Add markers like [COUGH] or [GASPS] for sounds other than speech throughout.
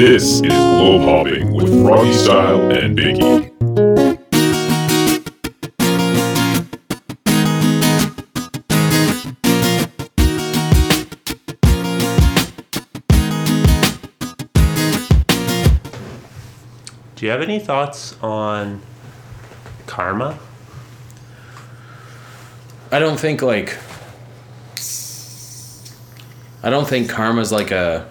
This is Globe Hopping with Froggy Style and Biggie. Do you have any thoughts on karma? I don't think like I don't think karma's like a,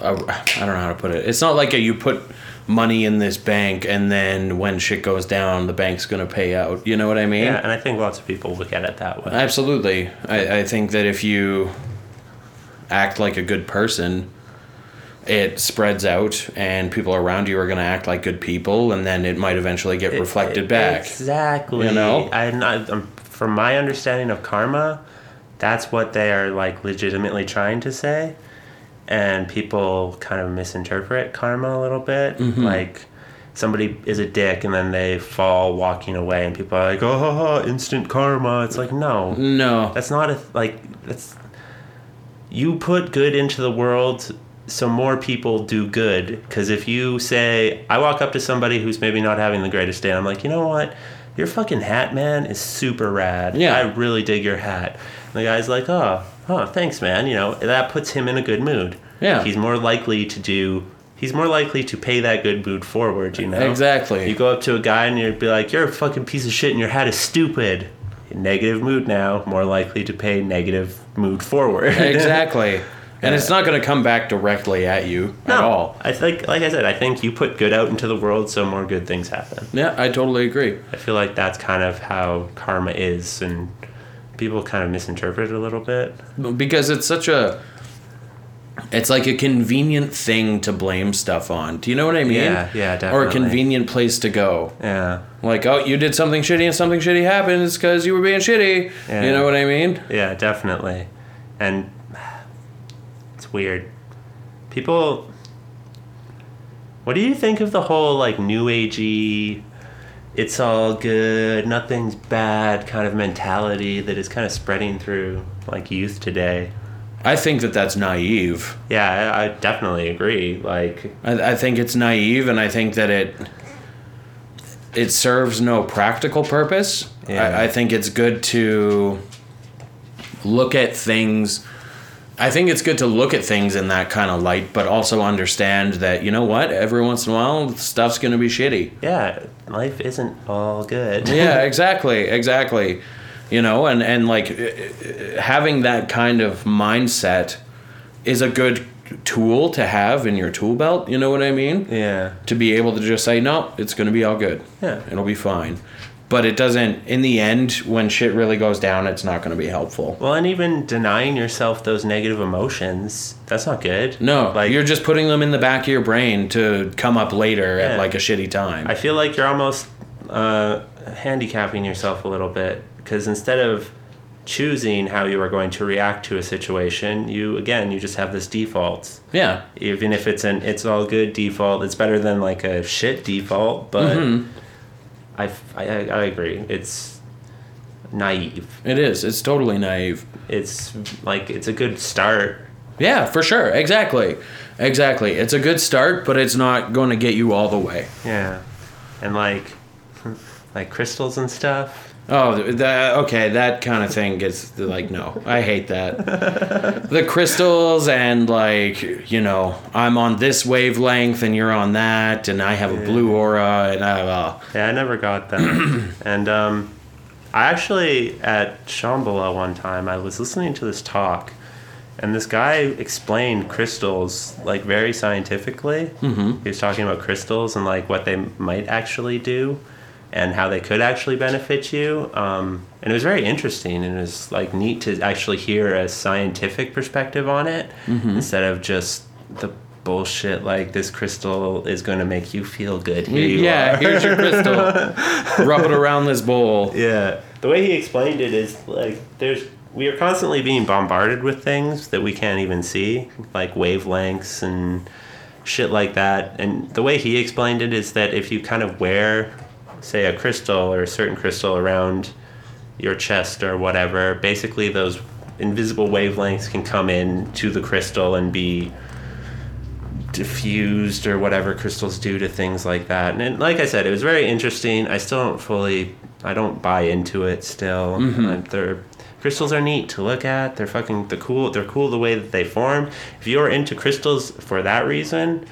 I don't know how to put it. It's not like a you put money in this bank and then when shit goes down the bank's going to pay out. You know what I mean? Yeah, and I think lots of people look at it that way. Absolutely. I, I think that if you act like a good person, it spreads out and people around you are going to act like good people and then it might eventually get reflected back. Exactly. You know? I'm um, I'm, from my understanding of karma, that's what they are like legitimately trying to say. And people kind of misinterpret karma a little bit. Mm-hmm. Like somebody is a dick and then they fall walking away and people are like, oh, ha, ha, instant karma. It's like, no. No. That's not a like that's you put good into the world so more people do good because if you say I walk up to somebody who's maybe not having the greatest day I'm like, "You know what? Your fucking hat, man, is super rad. Yeah. I really dig your hat." And the guy's like, "Oh, oh, thanks, man." You know, that puts him in a good mood. Yeah. He's more likely to do He's more likely to pay that good mood forward, you know? Exactly. You go up to a guy and you'd be like, You're a fucking piece of shit and your hat is stupid. Negative mood now, more likely to pay negative mood forward. [LAUGHS] exactly. And it's not going to come back directly at you no, at all. I think, like I said, I think you put good out into the world, so more good things happen. Yeah, I totally agree. I feel like that's kind of how karma is, and people kind of misinterpret it a little bit. Because it's such a it's like a convenient thing to blame stuff on. Do you know what I mean? Yeah, yeah, definitely. Or a convenient place to go. Yeah, Like, oh, you did something shitty and something shitty happened. It's because you were being shitty. Yeah. You know what I mean? yeah, definitely. And it's weird. People. What do you think of the whole like new agey, it's all good, nothing's bad kind of mentality that is kind of spreading through like youth today? I think that that's naive. Yeah, I, I definitely agree. Like, I, I think it's naive, and I think that it it serves no practical purpose. Yeah. I, I think it's good to look at things. I think it's good to look at things in that kind of light, but also understand that you know what, every once in a while, stuff's gonna be shitty. yeah, life isn't all good. yeah, [LAUGHS] exactly, exactly. You know, and and like uh, uh, having that kind of mindset is a good tool to have in your tool belt. You know what I mean? yeah. To be able to just say, no, it's gonna be all good. Yeah. it'll be fine. But it doesn't. In the end, when shit really goes down, it's not gonna be helpful. Well, and even denying yourself those negative emotions, that's not good. No, like you're just putting them in the back of your brain to come up later Yeah. at like a shitty time. I feel like you're almost uh, handicapping yourself a little bit because instead of choosing how you are going to react to a situation, you again you just have this default. yeah, Even if it's an it's all good default, it's better than like a shit default. But Mm-hmm. I, I I agree. It's naive. it is. It's totally naive. It's like it's a good start. Yeah, for sure. Exactly. Exactly. It's a good start, but it's not going to get you all the way. Yeah, and like [LAUGHS] like crystals and stuff. Oh, that okay. That kind of thing gets like no. I hate that. [LAUGHS] the crystals and like you know, I'm on this wavelength and you're on that, and I have a blue aura, and I uh, Yeah, I never got that. [CLEARS THROAT] and um, I actually at Shambhala one time I was listening to this talk, and this guy explained crystals like very scientifically. Mm-hmm. He was talking about crystals and like what they might actually do, and how they could actually benefit you. Um, and it was very interesting, and it was like neat to actually hear a scientific perspective on it instead of just the bullshit like this crystal is going to make you feel good. Here you yeah. are. Here's your crystal. [LAUGHS] Rub it around this bowl. Yeah. The way he explained it is like there's we are constantly being bombarded with things that we can't even see, like wavelengths and shit like that. And the way he explained it is that if you kind of wear say a crystal or a certain crystal around your chest or whatever, basically those invisible wavelengths can come in to the crystal and be diffused or whatever crystals do to things like that. And, it- like I said, it was very interesting. I still don't fully, I don't buy into it still. Mm-hmm. They're crystals are neat to look at. They're fucking the cool. They're cool the way that they form. If you're into crystals for that reason,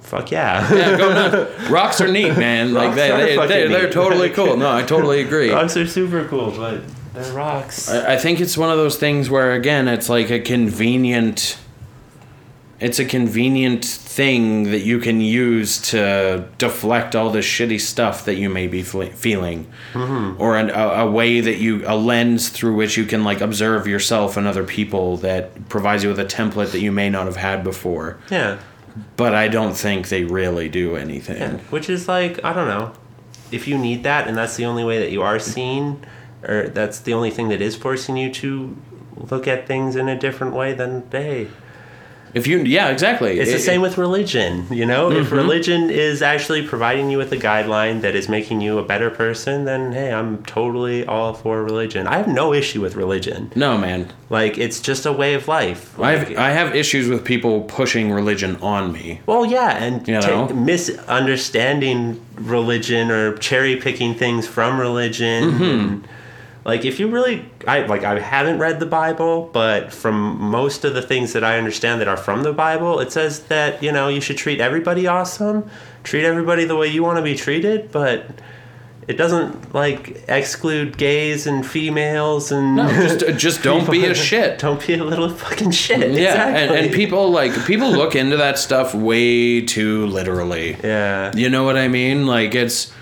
fuck yeah. Yeah, go nuts. Rocks are neat, man. Like they, they, they, they're neat. totally cool. No, I totally agree. rocks are super cool, but they're rocks. I I think it's one of those things where again it's like a convenient it's a convenient thing that you can use to deflect all the shitty stuff that you may be fe- feeling mm-hmm. or an, a, a way that you a lens through which you can like observe yourself and other people that provides you with a template that you may not have had before yeah. But i don't think they really do anything. Yeah, which is like I don't know, if you need that and that's the only way that you are seen, or that's the only thing that is forcing you to look at things in a different way, then hey, if you yeah exactly it's the It- same with religion. You know, if Mm-hmm. religion is actually providing you with a guideline that is making you a better person, then hey, I'm totally all for religion. I have no issue with religion. no man Like it's just a way of life. I have, I have issues with people pushing religion on me Well, yeah, and You know? misunderstanding religion or cherry picking things from religion. Mm-hmm. and, like, if you really, I like, I haven't read the Bible, but from most of the things that I understand that are from the Bible, it says that you know you should treat everybody awesome, treat everybody the way you want to be treated, but. It doesn't like exclude gays and females and No, just [LAUGHS] just don't be a shit. don't be a little fucking shit. Yeah, and, exactly. and people like people look into that stuff way too literally. Yeah. You know what I mean? Like it's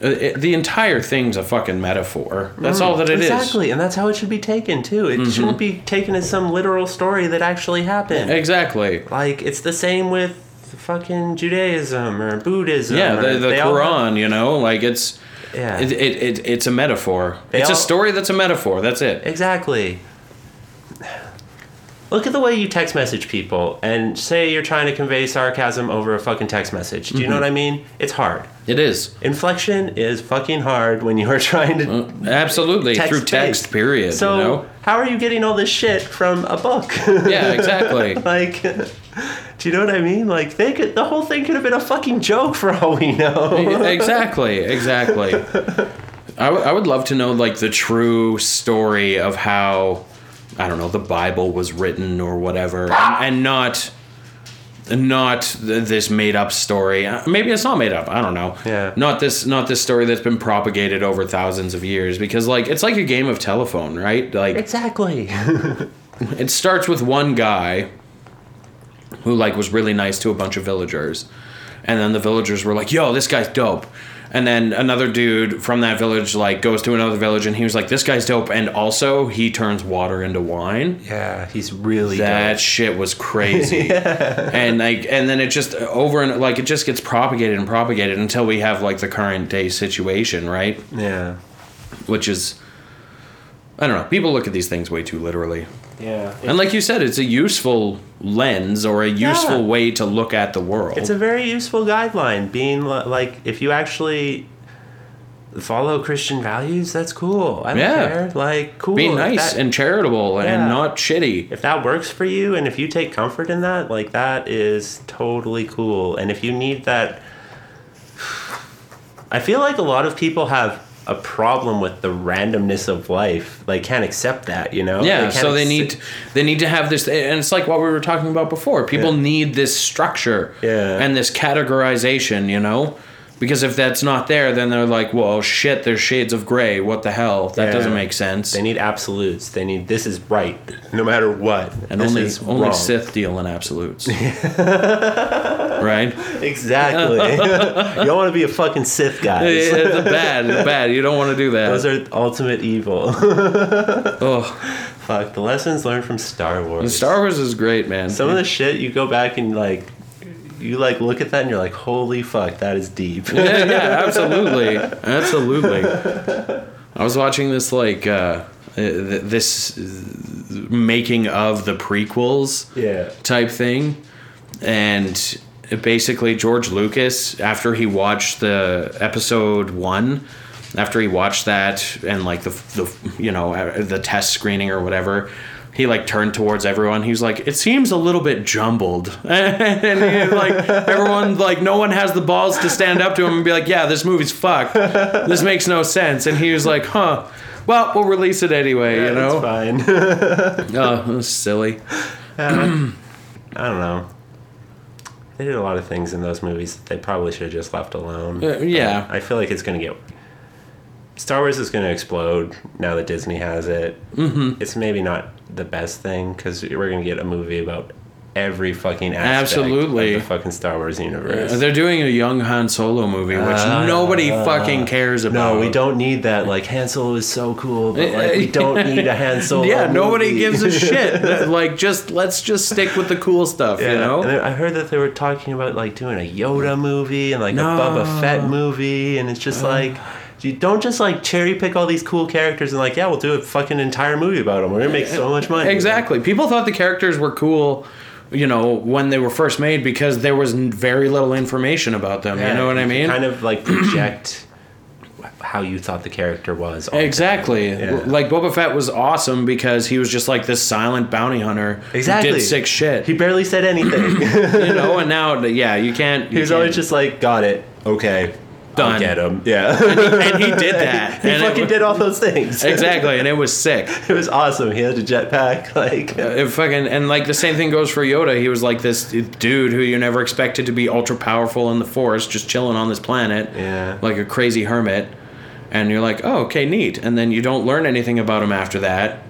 it, the entire thing's a fucking metaphor. That's all that it is. Mm, exactly, and that's how it should be taken too. It shouldn't be taken as some literal story that actually happened. Exactly. Like it's the same with fucking Judaism or Buddhism. Yeah, or the, the all Quran, you know, like it's Yeah. it, it, it it's a metaphor. They it's a story that's a metaphor. That's it. Exactly. Look at the way you text message people and say you're trying to convey sarcasm over a fucking text message. Do you know Mm-hmm. what I mean? It's hard. It is. Inflection is fucking hard when you are [LAUGHS] trying to mm, Absolutely. text Through text, based. period. So you know? how are you getting all this shit from a book? Yeah, [LAUGHS] exactly. like, [LAUGHS] do you know what I mean? Like, they could the whole thing could have been a fucking joke for all we know. exactly, exactly. I, w- I would love to know like the true story of how I don't know the Bible was written or whatever, and, and not not th- this made up story. Uh, Maybe it's not made up. I don't know. Yeah. Not this not this story that's been propagated over thousands of years because like it's like a game of telephone, right? Like exactly. [LAUGHS] it starts with one guy who like was really nice to a bunch of villagers and then the villagers were like yo this guy's dope and then another dude from that village like goes to another village and he was like this guy's dope. And also he turns water into wine. Yeah, he's really that dope. shit was crazy. [LAUGHS] And like and then it just over and like it just gets propagated and propagated until we have like the current day situation right? Yeah. which is i don't know people look at these things way too literally Yeah. and like you said, it's a useful lens or a useful Yeah. way to look at the world. It's a very useful guideline. Being like, if you actually follow Christian values, that's cool. I don't Yeah. care. Like, cool. Be nice that- and charitable and not shitty. if that works for you and if you take comfort in that, like that is totally cool. And if you need that [SIGHS] I feel like a lot of people have a problem with the randomness of life. Like can't accept that, you know? Yeah, can't so they accept- need they need to have this, and it's like what we were talking about before. People Yeah. need this structure Yeah. and this categorization, you know, because if that's not there, then they're like, "Well, shit, there's shades of gray. What the hell? That Yeah. doesn't make sense." They need absolutes. They need this is right, no matter what. and this only only wrong. Sith deal in absolutes, [LAUGHS] right? [LAUGHS] Exactly. [LAUGHS] you don't want to be a fucking Sith, guy. It's bad, it's bad. You don't want to do that. Those are ultimate evil. [LAUGHS] oh, Fuck the lessons learned from Star Wars. Star Wars is great, man. Some of the shit you go back and like, you like look at that and you're like, holy fuck, that is deep. yeah, yeah, absolutely, absolutely. I was watching this like uh, uh, this uh, making of the prequels yeah. type thing, and basically George Lucas after he watched the episode one. After he watched that and like the the you know uh, the test screening or whatever, he like turned towards everyone. He was like, "It seems a little bit jumbled," [LAUGHS] and he, like everyone like no one has the balls to stand up to him and be like, "Yeah, this movie's fucked. This makes no sense." And he was like, "Huh." Well, we'll release it anyway, you know. It's fine. [LAUGHS] Oh, it was silly. [CLEARS THROAT] I don't know. They did a lot of things in those movies that they probably should have just left alone. Uh, yeah. I feel like it's going to get. Star Wars is going to explode now that Disney has it. Mm-hmm. It's maybe not the best thing because we're going to get a movie about every fucking Absolutely. the fucking Star Wars universe. Uh, They're doing a young Han Solo movie, which Uh, nobody fucking cares about. no, we don't need that. Like Han Solo is so cool, but like we [LAUGHS] don't need a Han Solo. Yeah, nobody gives a [LAUGHS] shit. like, just let's just stick with the cool stuff, Yeah, you know. and I heard that they were talking about like doing a Yoda movie and like No. a Boba Fett movie, and it's just like you don't just like cherry pick all these cool characters and like yeah, we'll do a fucking entire movie about them. We're gonna make so much money. Exactly. People thought the characters were cool, you know, when they were first made because there was very little information about them. Yeah, you know what I mean? Kind of like project [CLEARS THROAT] how you thought the character was. Exactly. Yeah. Like Boba Fett was awesome because he was just like this silent bounty hunter Exactly. who did sick shit. He barely said anything. [LAUGHS] you know, and now yeah, you can't. he you was always can't- just like, got it, okay, Done. I'll get him. Yeah, and he did [LAUGHS] that. he and fucking wa- did all those things. exactly, and it was sick. [LAUGHS] It was awesome. He had a jetpack. [LAUGHS] Like, uh, It fucking and like the same thing goes for Yoda. He was like this dude who you never expected to be ultra powerful in the Force, just chilling on this planet, Yeah. like a crazy hermit. And you're like, oh, okay, neat. And then you don't learn anything about him after that.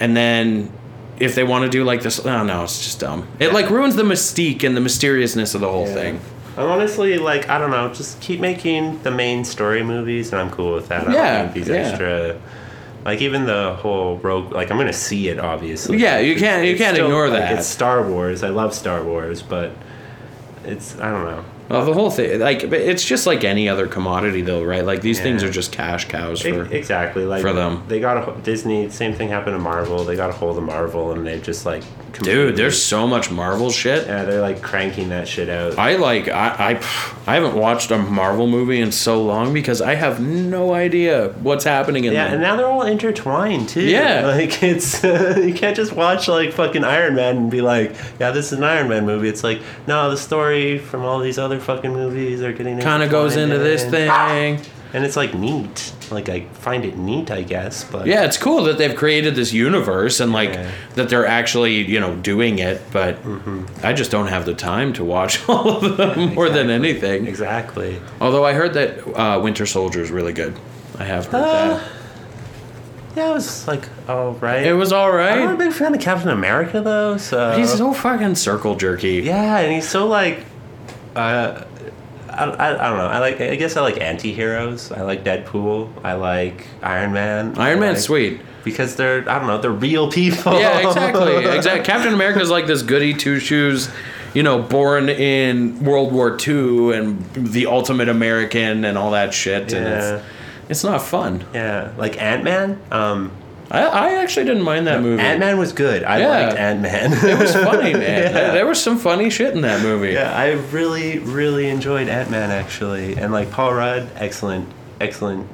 And then if they want to do like this, oh no, it's just dumb. It like ruins the mystique and the mysteriousness of the whole thing. I'm honestly like I don't know. Just keep making the main story movies, and I'm cool with that. I Yeah, don't need these yeah. extra. Like even the whole rogue. Like I'm gonna see it obviously. Yeah, you can't- you can't ignore like, that. It's Star Wars. I love Star Wars, but it's I don't know. Well, the whole thing, like, but it's just like any other commodity, though, right? Like these things are just cash cows for. exactly like for them. They got a Disney. Same thing happened to Marvel. They got a hold of Marvel, and they've just like. Dude, there's so much Marvel shit. Yeah, they're like cranking that shit out. I like I, I I haven't watched a Marvel movie in so long because I have no idea what's happening in Yeah, them. and now they're all intertwined too. Yeah. [LAUGHS] like it's [LAUGHS] you can't just watch like fucking Iron Man and be like, yeah, this is an Iron Man movie. It's like, no, the story from all these other fucking movies are getting kind of goes into this thing. and it's like neat. Like I find it neat, I guess, but Yeah, it's cool that they've created this universe and like Yeah. that they're actually you know doing it. But Mm-hmm. I just don't have the time to watch [LAUGHS] all of them more than anything. exactly. Although I heard that uh, Winter Soldier is really good. I have heard Uh, that. Yeah, it was like, oh right. It was all right. I'm not a big fan of Captain America though. So He's so fucking circle jerky. Yeah, and he's so like, uh, I, I, I don't know. I like. I guess I like anti-heroes. I like Deadpool. I like Iron Man. Iron Man's like- sweet. because they're I don't know. They're real people. Yeah, exactly. [LAUGHS] Exactly. Captain America's like this goody two shoes, you know, born in World War II and the ultimate American and all that shit. And Yeah. it's, it's not fun. yeah, like Ant Man. Um, I, I actually didn't mind that movie. Ant Man was good. I Yeah. liked Ant Man. [LAUGHS] It was funny, man. [LAUGHS] Yeah. There was some funny shit in that movie. Yeah, I really, really enjoyed Ant Man actually, and like Paul Rudd, excellent, excellent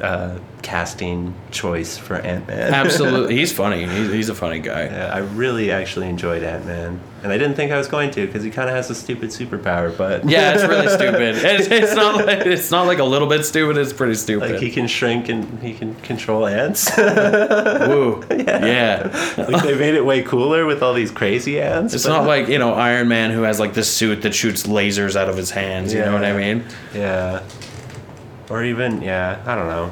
uh, casting choice for Ant Man. [LAUGHS] Absolutely. He's funny. He's, he's a funny guy. Yeah, I really actually enjoyed Ant Man, and I didn't think I was going to because he kind of has a stupid superpower, but Yeah, it's really stupid. [LAUGHS] It's, it's not like it's not like a little bit stupid. It's pretty stupid. like he can shrink and he can control ants. [LAUGHS] Woo. Yeah. like they made it way cooler with all these crazy ants. It's not like you know Iron Man who has like this suit that shoots lasers out of his hands. You know what I mean? Yeah. Or even yeah, I don't know.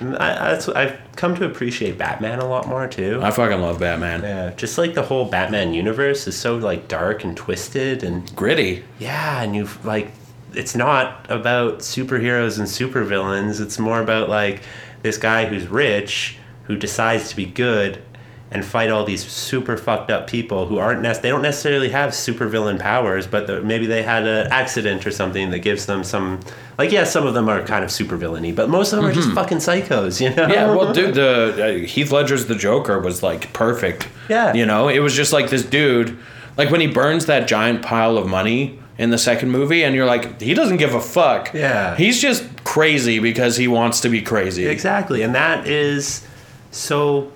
I I've come to appreciate Batman a lot more too. I fucking love Batman. Yeah, just like the whole Batman universe is so like dark and twisted and Gritty. yeah, and you like it's not about superheroes and supervillains. It's more about like this guy who's rich who decides to be good and fight all these super fucked up people who aren't nec- they don't necessarily have supervillain powers, but maybe they had an accident or something that gives them some like yeah, some of them are kind of supervillainy, but most of them are just fucking psychos, you know? Yeah, well, [LAUGHS] dude, the uh, Heath Ledger's The Joker was like perfect. Yeah. You know, it was just like this dude, like when he burns that giant pile of money in the second movie, and you're like, he doesn't give a fuck. Yeah. He's just crazy because he wants to be crazy. Exactly, and that is so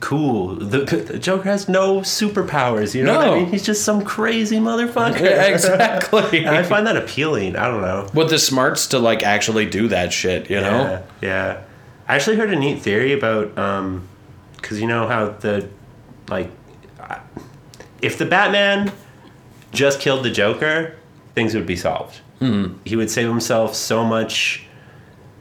cool. The, the Joker has no superpowers. You know what I mean? He's just some crazy motherfucker. Yeah, [LAUGHS] exactly. and I find that appealing. I don't know. With the smarts to like actually do that shit, you know? Yeah, yeah. I actually heard a neat theory about um, because you know how the like, if the Batman just killed the Joker, things would be solved. Mm-hmm. He would save himself so much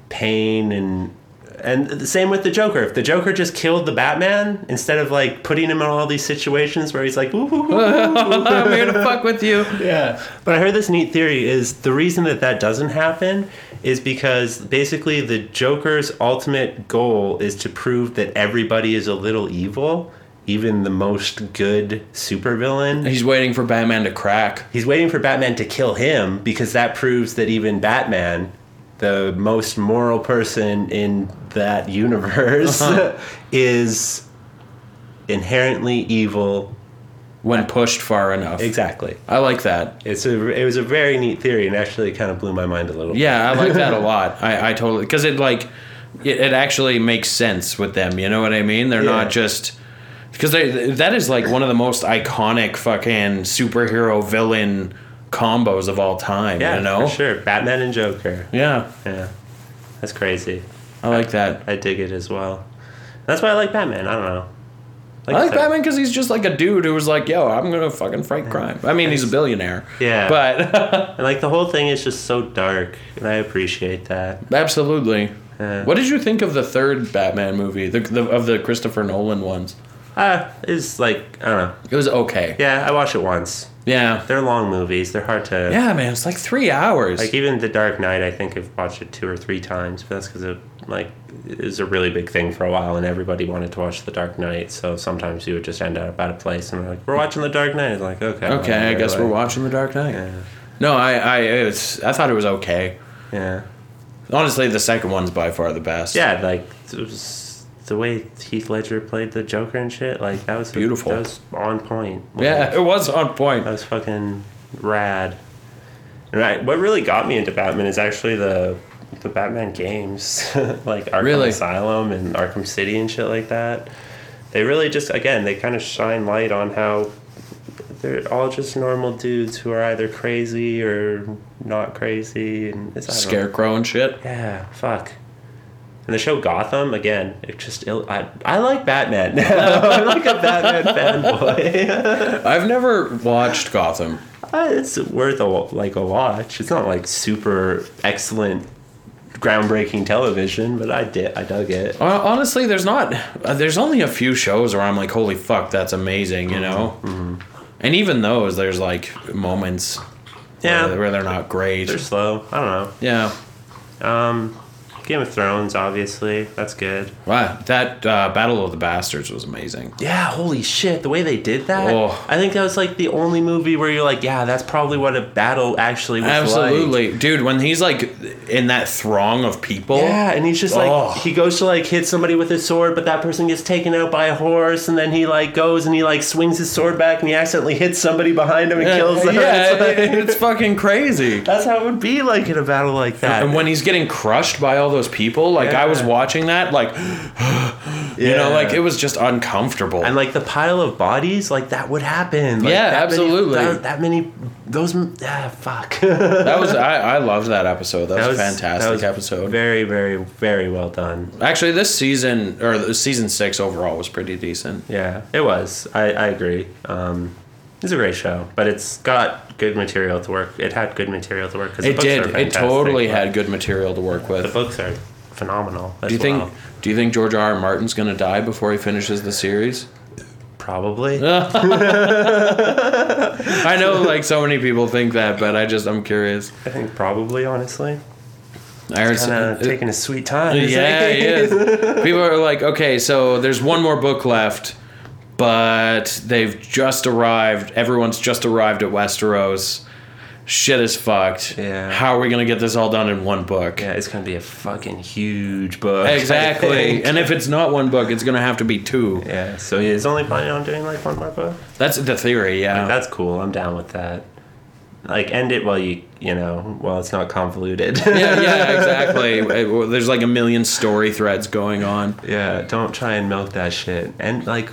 pain and. And the same with the Joker. If the Joker just killed the Batman instead of like putting him in all these situations where he's like, ooh, ooh, ooh, [LAUGHS] I'm here to fuck with you. yeah. But I heard this neat theory is the reason that that doesn't happen is because basically the Joker's ultimate goal is to prove that everybody is a little evil, even the most good supervillain. He's waiting for Batman to crack. He's waiting for Batman to kill him because that proves that even Batman, the most moral person in that universe, Uh-huh. [LAUGHS] is inherently evil. when pushed far enough. Exactly. I like that. It's a it was a very neat theory and actually kind of blew my mind a little. Yeah, I like that a [LAUGHS] lot. I, I totally because it like it, it actually makes sense with them. You know what I mean? They're Yeah. not just because they that is like one of the most iconic fucking superhero villain combos of all time. Yeah, you know? for sure. Batman and Joker. Yeah, Yeah, that's crazy. I like that. I dig it as well. That's why I like Batman. I don't know. I like said- Batman because he's just like a dude who was like, "Yo, I'm gonna fucking fight crime." I mean, he's a billionaire. Yeah. but [LAUGHS] And like the whole thing is just so dark, and I appreciate that. absolutely. Yeah. What did you think of the third Batman movie, the, the of the Christopher Nolan ones? Ah, it's like I don't know. It was okay. Yeah, I watched it once. Yeah. They're long movies. They're hard to. Yeah, man, it's like three hours. Like even The Dark Knight, I think I've watched it two or three times, but that's because it like it was a really big thing for a while, and everybody wanted to watch The Dark Knight. So sometimes you would just end up at a place and we're like, "We're watching The Dark Knight." It's like, okay, okay, I whatever, guess we're watching The Dark Knight. Yeah, No, I, I, it was, I thought it was okay. yeah, Honestly, the second one's by far the best. yeah. Like it was the way Heath Ledger played the Joker and shit. Like that was Beautiful. That was on point. yeah, it was on point. That was fucking rad. And I, what really got me into Batman is actually the the Batman games, [LAUGHS] like Arkham Really? Asylum and Arkham City and shit like that. They really just again they kind of shine light on how they're all just normal dudes who are either crazy or not crazy and it's don't know. Scarecrow and shit. Yeah, fuck. And the show Gotham again, it just ill, I I like Batman. [LAUGHS] I'm like a Batman fanboy. [LAUGHS] I've never watched Gotham. Uh, it's worth a like a watch. It's not like super excellent, groundbreaking television, but I did I dug it. Uh, honestly, there's not. Uh, there's only a few shows where I'm like, holy fuck, that's amazing, you know. Mm-hmm. And even those, there's like moments. Yeah. Where, where they're not great. They're slow. I don't know. yeah. Um, Game of Thrones, obviously, that's good. Wow, that uh, Battle of the Bastards was amazing. Yeah, holy shit, the way they did that. Oh. I think that was like the only movie where you're like, yeah, that's probably what a battle actually was like. Absolutely, dude. When he's like in that throng of people. Yeah, and he's just like Oh. he goes to like hit somebody with his sword, but that person gets taken out by a horse, and then he like goes and he like swings his sword back, and he accidentally hits somebody behind him and kills them. Yeah, [LAUGHS] It's like- it's fucking crazy. that's how it would be like in a battle like that. And when he's getting crushed by all those people, like I was watching that, like [GASPS] you know, like it was just uncomfortable. and like the pile of bodies, like that would happen. Like, Yeah, that many- absolutely. that, that many, those, yeah, fuck. [LAUGHS] that was [LAUGHS] I, I loved that episode. That, That was, fantastic that was episode. Very, very, very well done. Actually, this season or the season six overall was pretty decent. Yeah, it was. I, I agree. Um, it's a great show, but it's got good material to work. It had good material to work because It did. It totally had good material to work with. The books are phenomenal. Do you think? Do you think George R. R. Martin's gonna die before he finishes the series? Probably. [LAUGHS] I know, like so many people think that, but I just I'm curious. I think probably. Honestly, I heard kind of taking his sweet time. Yeah, he is. [LAUGHS] People are like, okay, so there's one more book left, but they've just arrived. Everyone's just arrived at Westeros. Shit is fucked. Yeah. How are we gonna get this all done in one book? Yeah, it's gonna be a fucking huge book. Exactly. and if it's not one book, it's gonna have to be two. yeah, so he's only planning on doing like one more book. That's the theory, yeah. That's cool. I'm down with that. like end it while you you know while it's not convoluted. yeah, yeah, [LAUGHS] exactly. There's like a million story threads going on. yeah, don't try and milk that shit. And like,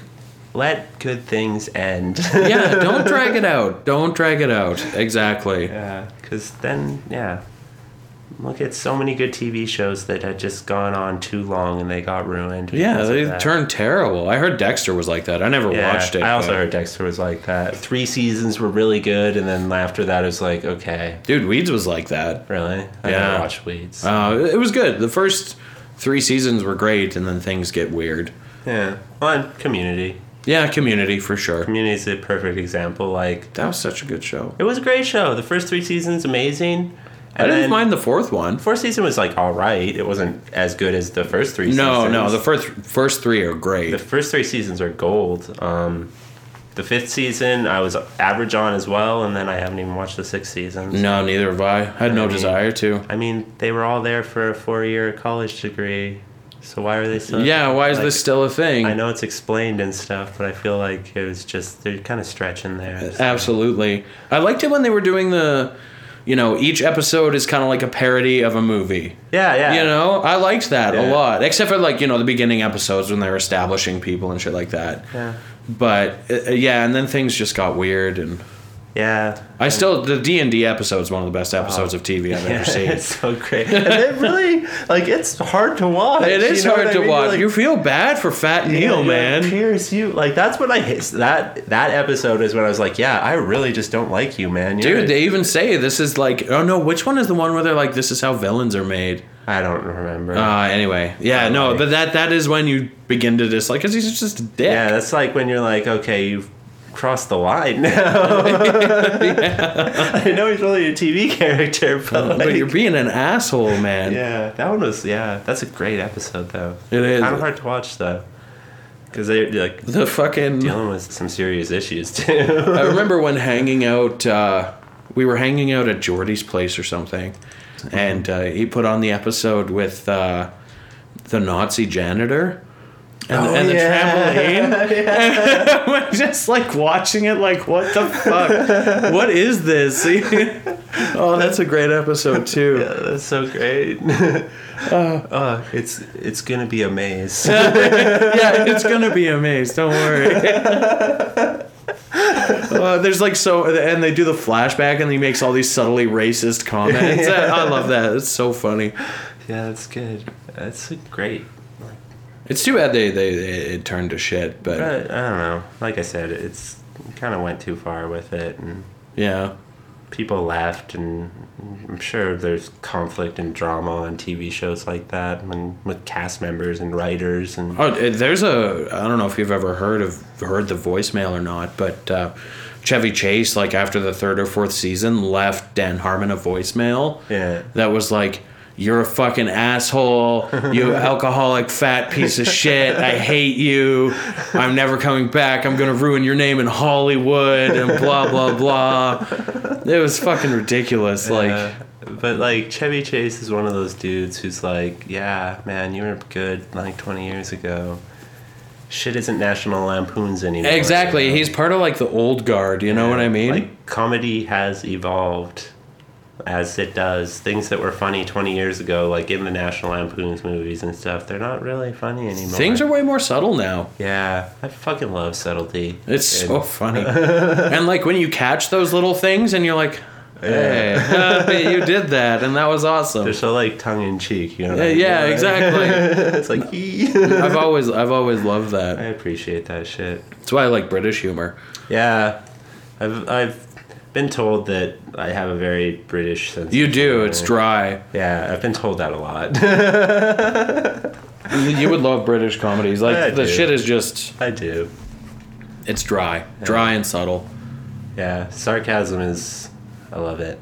let good things end. [LAUGHS] Yeah, don't [LAUGHS] drag it out. Don't drag it out. Exactly. Yeah, because then, yeah. Look at so many good TV shows that had just gone on too long and they got ruined. Yeah, they turned terrible. I heard Dexter was like that. I never Yeah, watched it. I also heard Dexter was like that. Three seasons were really good, and then after that, it was like, okay, Dude, Weeds was like that. really? I Yeah. never watched Weeds. Uh, it was good. The first three seasons were great, and then things get weird. yeah, well, and Community. Yeah, Community for sure. Community is a perfect example. Like, That was such a good show. it was a great show. The first three seasons, amazing. I And didn't mind the fourth one. Fourth season was like all right. It wasn't as good as the first three. No, seasons. no, no, the first first three are great. The first three seasons are gold. Um, the fifth season I was average on as well, and then I haven't even watched the sixth season. no, neither have I. Had no I mean- desire to. I mean, they were all there for a four-year college degree, so why are they still? Yeah, why is like, this still a thing? I know it's explained and stuff, but I feel like it was just they're kind of stretching there. so- Absolutely. I liked it when they were doing the, you know, each episode is kind of like a parody of a movie. Yeah, yeah. You know, I liked that a lot. Except for like, you know, the beginning episodes when they're establishing people and shit like that. Yeah. But uh, yeah, and then things just got weird and Yeah. I still the D&D episode is one of the best episodes of TV I've [LAUGHS] ever seen. it's so great. And it really like it's hard to watch. It is you know hard I to mean? watch. Like, you feel bad for Fat Neil, yeah, man. Pierce, you like that's what I hit. That that episode is when I was like, yeah, I really just don't like you, man. You're- Dude, they even say this is like oh no, which one is the one where they're like this is how villains are made? I don't remember. Uh anyway. Yeah, no, but that that is when you begin to dislike cuz he's just a dick. yeah, that's like when you're like, okay, you've crossed the line [LAUGHS] [LAUGHS] now. I know he's really a TV character, but, like, but you're being an asshole, man. yeah, that one was yeah. That's a great episode though. It is. kind of hard to watch though, because they're like The fucking dealing with some serious issues too. I [LAUGHS] remember when hanging out, uh, we were hanging out at Jordy's place or something, and uh, he put on the episode with uh, the Nazi janitor. And, Oh, and the yeah. trampoline. [LAUGHS] we're [LAUGHS] just like watching it, like, what the fuck? what is this? [LAUGHS] oh, that's a great episode, too. Yeah, that's so great. uh, it's it's gonna be a maze. yeah, it's gonna be a maze. Don't worry. Uh, there's like so, and they do the flashback, and he makes all these subtly racist comments. I love that. It's so funny. yeah, that's good. That's great. It's too bad they they, it turned to shit, but But I don't know. Like I said, it's kind of went too far with it, and yeah, people left, and I'm sure there's conflict and drama on TV shows like that, when with cast members and writers and. Oh, uh, there's a. I don't know if you've ever heard of heard the voicemail or not, but uh, Chevy Chase, like after the third or fourth season, left Dan Harmon a voicemail. Yeah. That was like, "You're a fucking asshole. You [LAUGHS] alcoholic fat piece of shit. I hate you. I'm never coming back. I'm gonna ruin your name in Hollywood and blah blah blah." It was fucking ridiculous. Like. But like Chevy Chase is one of those dudes who's like, yeah, man, you were good like 20 years ago. Shit isn't National Lampoons anymore. Exactly. know? He's part of like the old guard. You know what I mean? Like comedy has evolved as it does. Things that were funny 20 years ago, like in the National Lampoons movies and stuff, they're not really funny anymore. Things are way more subtle now. Yeah, I fucking love subtlety. It's And- so funny. [LAUGHS] and like when you catch those little things and you're like, hey, you did that and that was awesome. They're so like tongue in cheek, you know. Yeah, yeah, exactly. [LAUGHS] it's like, [LAUGHS] I've always I've always loved that I appreciate that shit. That's why I like British humor. Yeah, I've I've been told that I have a very British sense. You do, it's dry. Yeah, I've been told that a lot. You would love British comedies. Like I the do. shit is just I do. it's dry. Dry and subtle. Yeah, sarcasm is. I love it.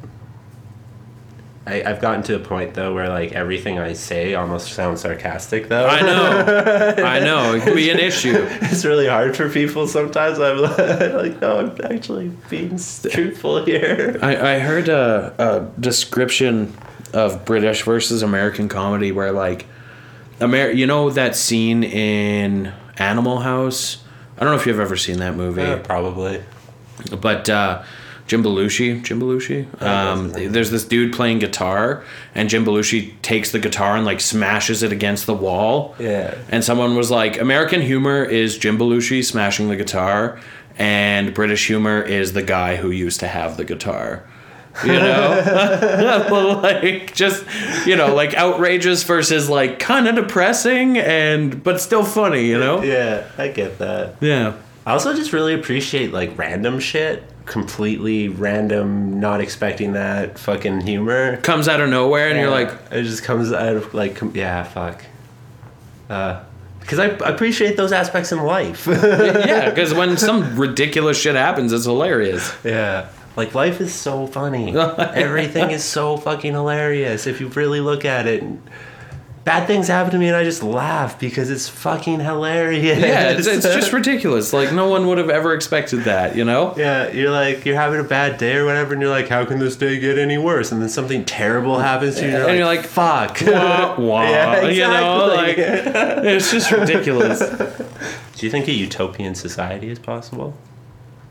I, I've gotten to a point though where like everything I say almost sounds sarcastic though. I know. [LAUGHS] I know. It could be an issue. it's really hard for people sometimes. I'm [LAUGHS] like, no, I'm actually being truthful here. I, I heard a, a description of British versus American comedy where like Amer you know that scene in Animal House? I don't know if you've ever seen that movie. Yeah, probably. But uh, Jim Belushi. Jim Belushi. Um, there's this dude playing guitar, and Jim Belushi takes the guitar and like smashes it against the wall. Yeah. And someone was like, American humor is Jim Belushi smashing the guitar, and British humor is the guy who used to have the guitar. You know? [LAUGHS] [LAUGHS] like just you know, like outrageous versus like kind of depressing and but still funny, you know? Yeah, I get that. Yeah. I also just really appreciate like random shit, completely random, not expecting that fucking humor. Comes out of nowhere and you're like, it just comes out of like, com- yeah, fuck. Uh, because I, I appreciate those aspects in life. [LAUGHS] yeah, because when some ridiculous shit happens, it's hilarious. yeah. Like life is so funny. [LAUGHS] Everything is so fucking hilarious if you really look at it. Bad things happen to me and I just laugh because it's fucking hilarious. Yeah, it's, it's just ridiculous. Like no one would have ever expected that, you know? Yeah, you're like you're having a bad day or whatever, and you're like, how can this day get any worse? And then something terrible happens to you, and And you're, you're like, like, fuck. Wah, wah, [LAUGHS] Yeah, You know, like exactly. [LAUGHS] it's just ridiculous. Do you think a utopian society is possible?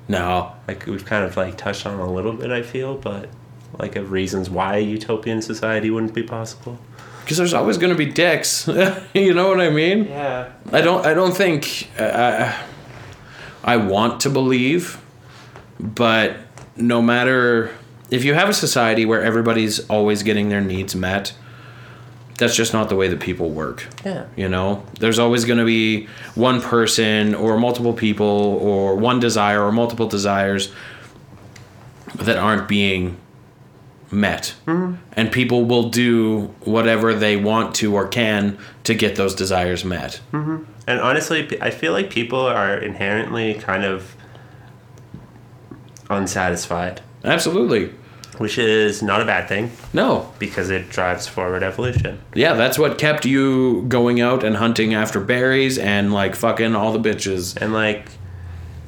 No, Like we've kind of like touched on a little bit, I feel, but like of reasons why a utopian society wouldn't be possible. Because there's always going to be dicks. [LAUGHS] you know what I mean? Yeah. I don't. I don't think. Uh, I want to believe, but no matter if you have a society where everybody's always getting their needs met, that's just not the way that people work. Yeah. You know, there's always going to be one person or multiple people or one desire or multiple desires that aren't being met. And people will do whatever they want to or can to get those desires met. Mm-hmm. And honestly, I feel like people are inherently kind of unsatisfied, Absolutely. which is not a bad thing No. because it drives forward evolution. Yeah, that's what kept you going out and hunting after berries and like fucking all the bitches. And like,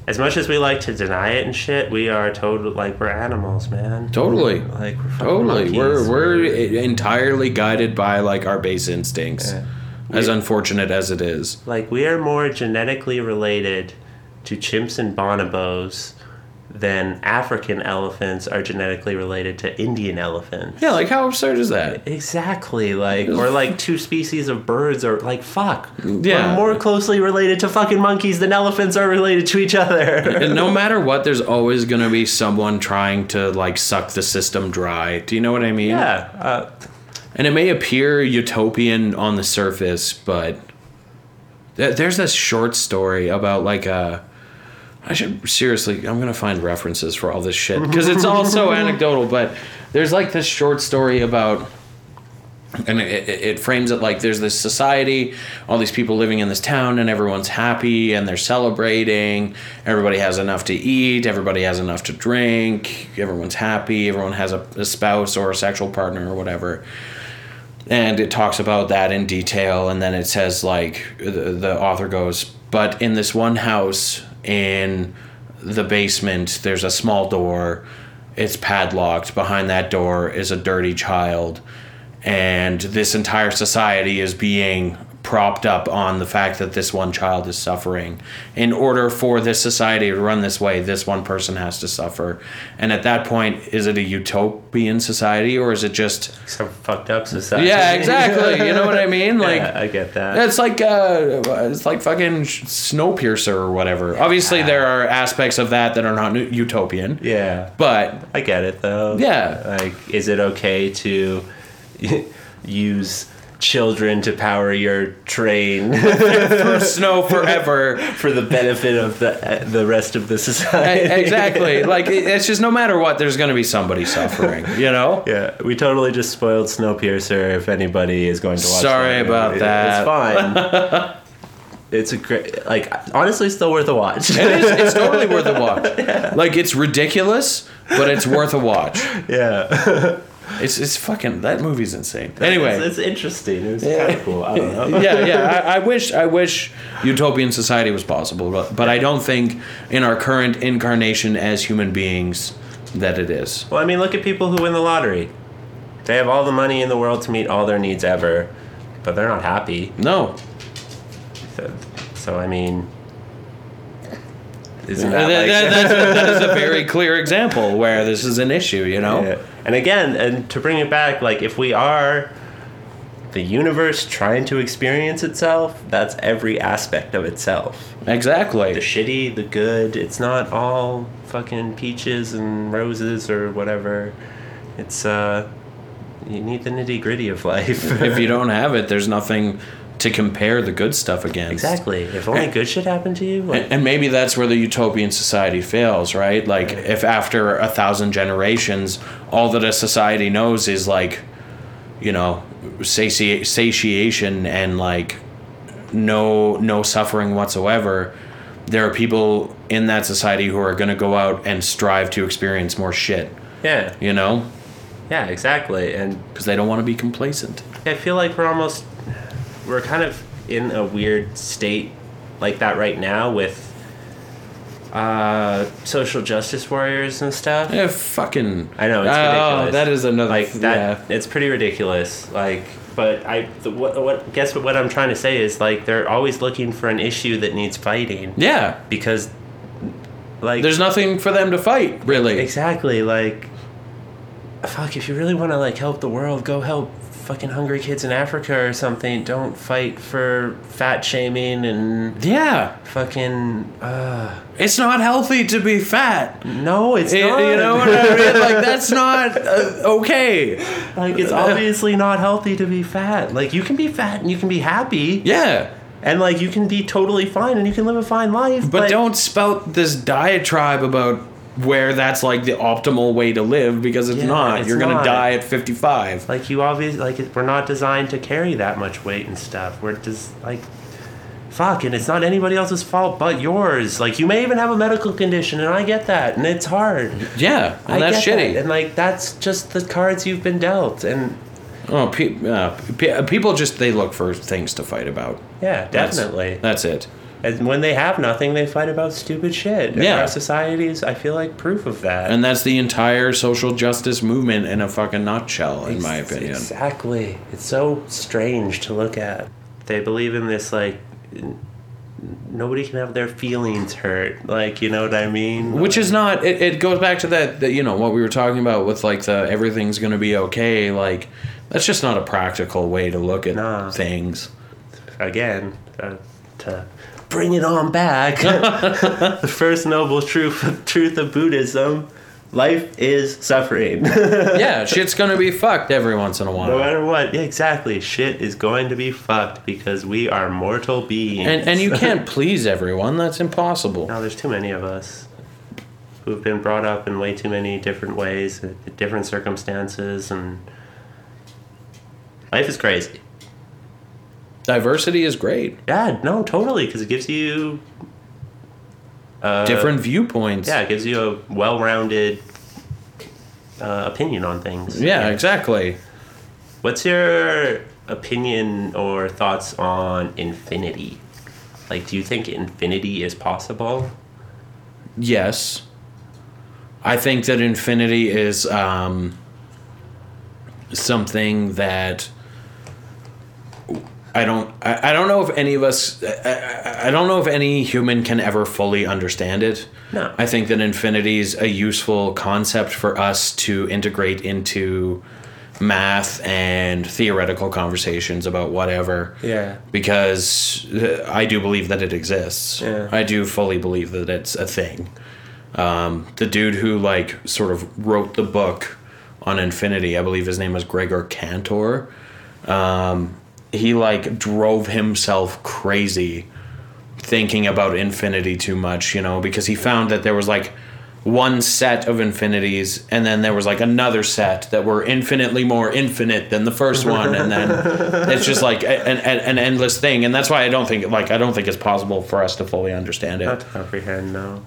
as much as we like to deny it and shit, we are total like we're animals, man. Totally. Like we're Totally. monkeys. We're we're entirely guided by like our base instincts. Yeah. As unfortunate as it is. like we are more genetically related to chimps and bonobos than African elephants are genetically related to Indian elephants. Yeah, like how absurd is that? Exactly, like or like [LAUGHS] two species of birds are like fuck. Yeah. We're more closely related to fucking monkeys than elephants are related to each other. And no [LAUGHS] matter what, there's always gonna be someone trying to like suck the system dry. Do you know what I mean? yeah, uh, And it may appear utopian on the surface, but th- there's this short story about like a. I should seriously. I'm gonna find references for all this shit because it's all so [LAUGHS] anecdotal. But there's like this short story about, and it, it, it frames it like there's this society, all these people living in this town, and everyone's happy and they're celebrating. Everybody has enough to eat. Everybody has enough to drink. Everyone's happy. Everyone has a, a spouse or a sexual partner or whatever and it talks about that in detail and then it says like the, the author goes but in this one house in the basement there's a small door it's padlocked behind that door is a dirty child and this entire society is being propped up on the fact that this one child is suffering in order for this society to run this way this one person has to suffer and at that point is it a utopian society or is it just some fucked up society. yeah, exactly. You know what I mean? [LAUGHS] Like yeah, I get that. it's like uh, it's like fucking Snowpiercer or whatever. Obviously, there are aspects of that that are not utopian, yeah, but I get it though. Yeah. Like, is it okay to [LAUGHS] use children to power your train [LAUGHS] through snow forever. for the benefit of the the rest of the society? exactly. Like it's just no matter what, there's going to be somebody suffering. You know. [LAUGHS] Yeah, we totally just spoiled Snowpiercer. If anybody is going to watch, Sorry that, about it- that. It's fine. [LAUGHS] it's a great, like honestly, still worth a watch. It is. It's totally worth a watch. Like it's ridiculous, but it's worth a watch. yeah. It's it's fucking that movie's insane. Anyway, it's, it's interesting. It's kind of cool. I don't know. yeah, yeah. [LAUGHS] I, I wish I wish utopian society was possible, but but I don't think in our current incarnation as human beings that it is. Well, I mean, look at people who win the lottery. They have all the money in the world to meet all their needs ever, but they're not happy. No. So, so I mean, Isn't That- that, like, that- that's that is a [LAUGHS] very clear example where this is an issue, you know? Yeah. And again, and to bring it back, like if we are the universe trying to experience itself, that's every aspect of itself. Exactly. The shitty, the good, it's not all fucking peaches and roses or whatever. It's uh you need the nitty gritty of life. if you [LAUGHS] don't have it, there's nothing to compare the good stuff against. Exactly. If only good shit happened to you, like, And and maybe that's where the utopian society fails, right? Like, if after a thousand generations, all that a society knows is like, you know, sati- satiation and like no no suffering whatsoever. There are people in that society who are going to go out and strive to experience more shit, yeah, you know, yeah, exactly. And because they don't want to be complacent. I feel like we're almost we're kind of in a weird state like that right now with uh social justice warriors and stuff. Yeah, fucking. I know it's Oh, ridiculous. that is another like that. Yeah. It's pretty ridiculous. Like, but I the, what what guess what, what I'm trying to say is like they're always looking for an issue that needs fighting Yeah, because like there's nothing for them to fight, really. exactly like fuck if you really want to like help the world go help fucking hungry kids in Africa or something. Don't fight for fat shaming and Yeah, fucking uh it's not healthy to be fat. no, it's You, not. you know what I mean? Like that's not uh, okay. Like it's obviously not healthy to be fat. Like you can be fat and you can be happy. Yeah, And like you can be totally fine and you can live a fine life. but, don't spout this diatribe about where that's like the optimal way to live because it's Yeah, not. it's You're gonna die at 55. like you obviously like we're not designed to carry that much weight and stuff. We're just like fuck and it's not anybody else's fault but yours. Like you may even have a medical condition and I get that and it's hard. Yeah, and I that's shitty. that. And like that's just the cards you've been dealt and Oh, pe- uh, pe- people just they look for things to fight about. yeah, That's- definitely. That's it. And when they have nothing, they fight about stupid shit. And Yeah. our society's, I feel like, proof of that. And that's the entire social justice movement in a fucking nutshell, in my opinion. Exactly. It's so strange to look at. They believe in this, like, nobody can have their feelings hurt. Like, you know what I mean? Which is not. It, it goes back to that, that. You know what we were talking about with like the everything's gonna be okay. Like that's just not a practical way to look at Nah. things. Again, uh, to bring it on back. [LAUGHS] the first noble truth, truth of Buddhism life is suffering. [LAUGHS] yeah, shit's gonna be fucked every once in a while. no matter what, yeah, exactly. Shit is going to be fucked because we are mortal beings. And and you [LAUGHS] can't please everyone. That's impossible. No, there's too many of us who've been brought up in way too many different ways, different circumstances, and life is crazy. Diversity is great. Yeah, no, totally, because it gives you uh, Different viewpoints. Yeah, it gives you a well-rounded uh, opinion on things. Yeah, exactly. What's your opinion or thoughts on infinity? Like, do you think infinity is possible? Yes. I think that infinity is um, something that I don't. I, I don't know if any of us. I, I, don't know if any human can ever fully understand it. No. I think that infinity is a useful concept for us to integrate into math and theoretical conversations about whatever Yeah. because uh, I do believe that it exists. Yeah. I do fully believe that it's a thing. Um, the dude who like sort of wrote the book on infinity, I believe his name was Gregor Cantor. Um, he like drove himself crazy thinking about infinity too much, you know, because he found that there was like one set of infinities and then there was like another set that were infinitely more infinite than the first [LAUGHS] one and then it's just like an, an, an endless thing and that's why i don't think like i don't think it's possible for us to fully understand it Not to comprehend, no.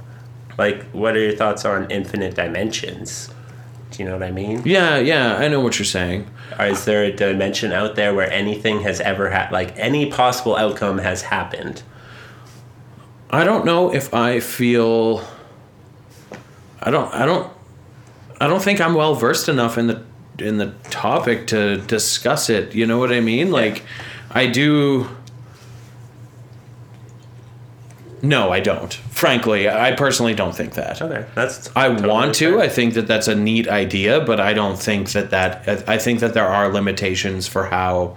Like, what are your thoughts on infinite dimensions? Do you know what I mean? yeah yeah i know what you're saying is there a dimension out there where anything has ever had, like, any possible outcome has happened? i don't know if i feel i don't i don't i don't think i'm well versed enough in the in the topic to discuss it you know what i mean like i do No, I don't. Frankly, I personally don't think that. Okay, that's. I totally want to. fair. I think that that's a neat idea, but I don't think that that. I think that there are limitations for how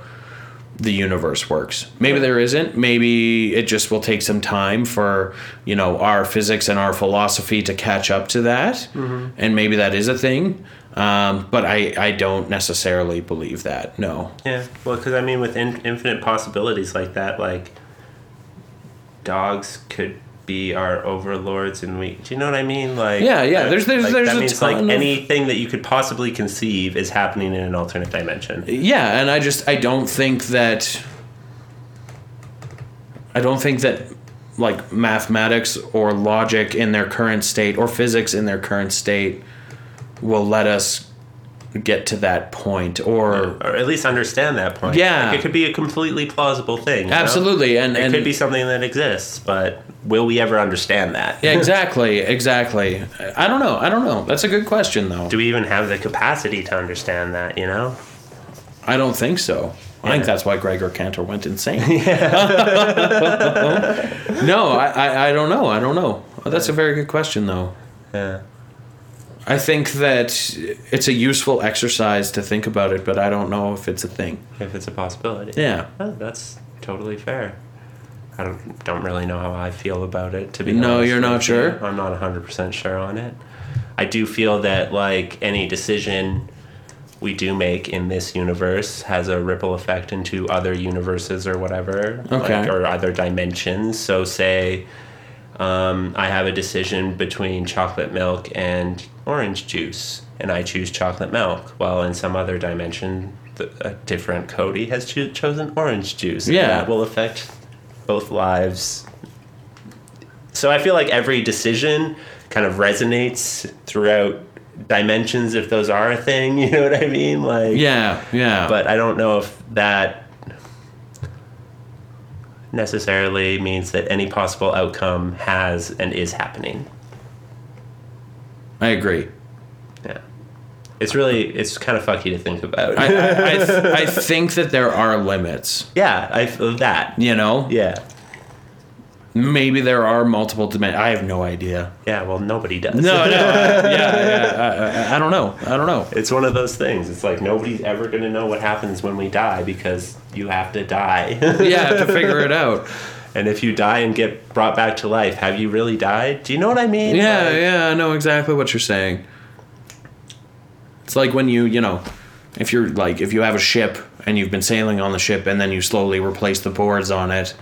the universe works. Maybe there isn't. Maybe it just will take some time for you know our physics and our philosophy to catch up to that, and maybe that is a thing. Um, but I I don't necessarily believe that. No. Yeah, well, because I mean, with in, infinite possibilities like that, like dogs could be our overlords, and we. Do you know what I mean? Like, Yeah, yeah, there's- there's- like, there's that means like of- anything that you could possibly conceive is happening in an alternate dimension. Yeah, and I just I don't think that I don't think that like mathematics or logic in their current state or physics in their current state will let us get to that point or Or at least understand that point. Yeah. Like, it could be a completely plausible thing. you know? absolutely and It and could be something that exists, but will we ever understand that? yeah, [LAUGHS] exactly exactly I don't know I don't know that's a good question though Do we even have the capacity to understand that, you know? I don't think so I think that's why Gregor Cantor went insane. [LAUGHS] Yeah. [LAUGHS] no, I, I, I don't know. I don't know. That's a very good question, though. Yeah. I think that it's a useful exercise to think about it, but I don't know if it's a thing. If it's a possibility. Yeah. Oh, that's totally fair. I don't don't really know how I feel about it to be No, honest you're not sure? I'm not 100% sure on it. I do feel that like any decision we do make in this universe has a ripple effect into other universes or whatever Okay. like, or other dimensions. So say um, I have a decision between chocolate milk and orange juice, and I choose chocolate milk. While in some other dimension, the, a different Cody has cho- chosen orange juice. Yeah. that will affect both lives. So I feel like every decision kind of resonates throughout dimensions, if those are a thing. [LAUGHS] You know what I mean? Like, Yeah, yeah. but I don't know if that necessarily means that any possible outcome has and is happening. I agree. Yeah. It's really, it's kind of fucky to think about. I, I, I, th- [LAUGHS] I think that there are limits, yeah, I that. you know? Yeah. Maybe there are multiple dimensions. I have no idea. Yeah, well, nobody does. No, no. I- yeah, [LAUGHS] yeah. I, I, I don't know. I don't know. It's one of those things. It's like nobody's ever going to know what happens when we die because you have to die. Yeah, to figure it [LAUGHS] out. And if you die and get brought back to life, have you really died? Do you know what I mean? Yeah, Like- yeah, I know exactly what you're saying. It's like when you, you know, if you're like, if you have a ship and you've been sailing on the ship and then you slowly replace the boards on it,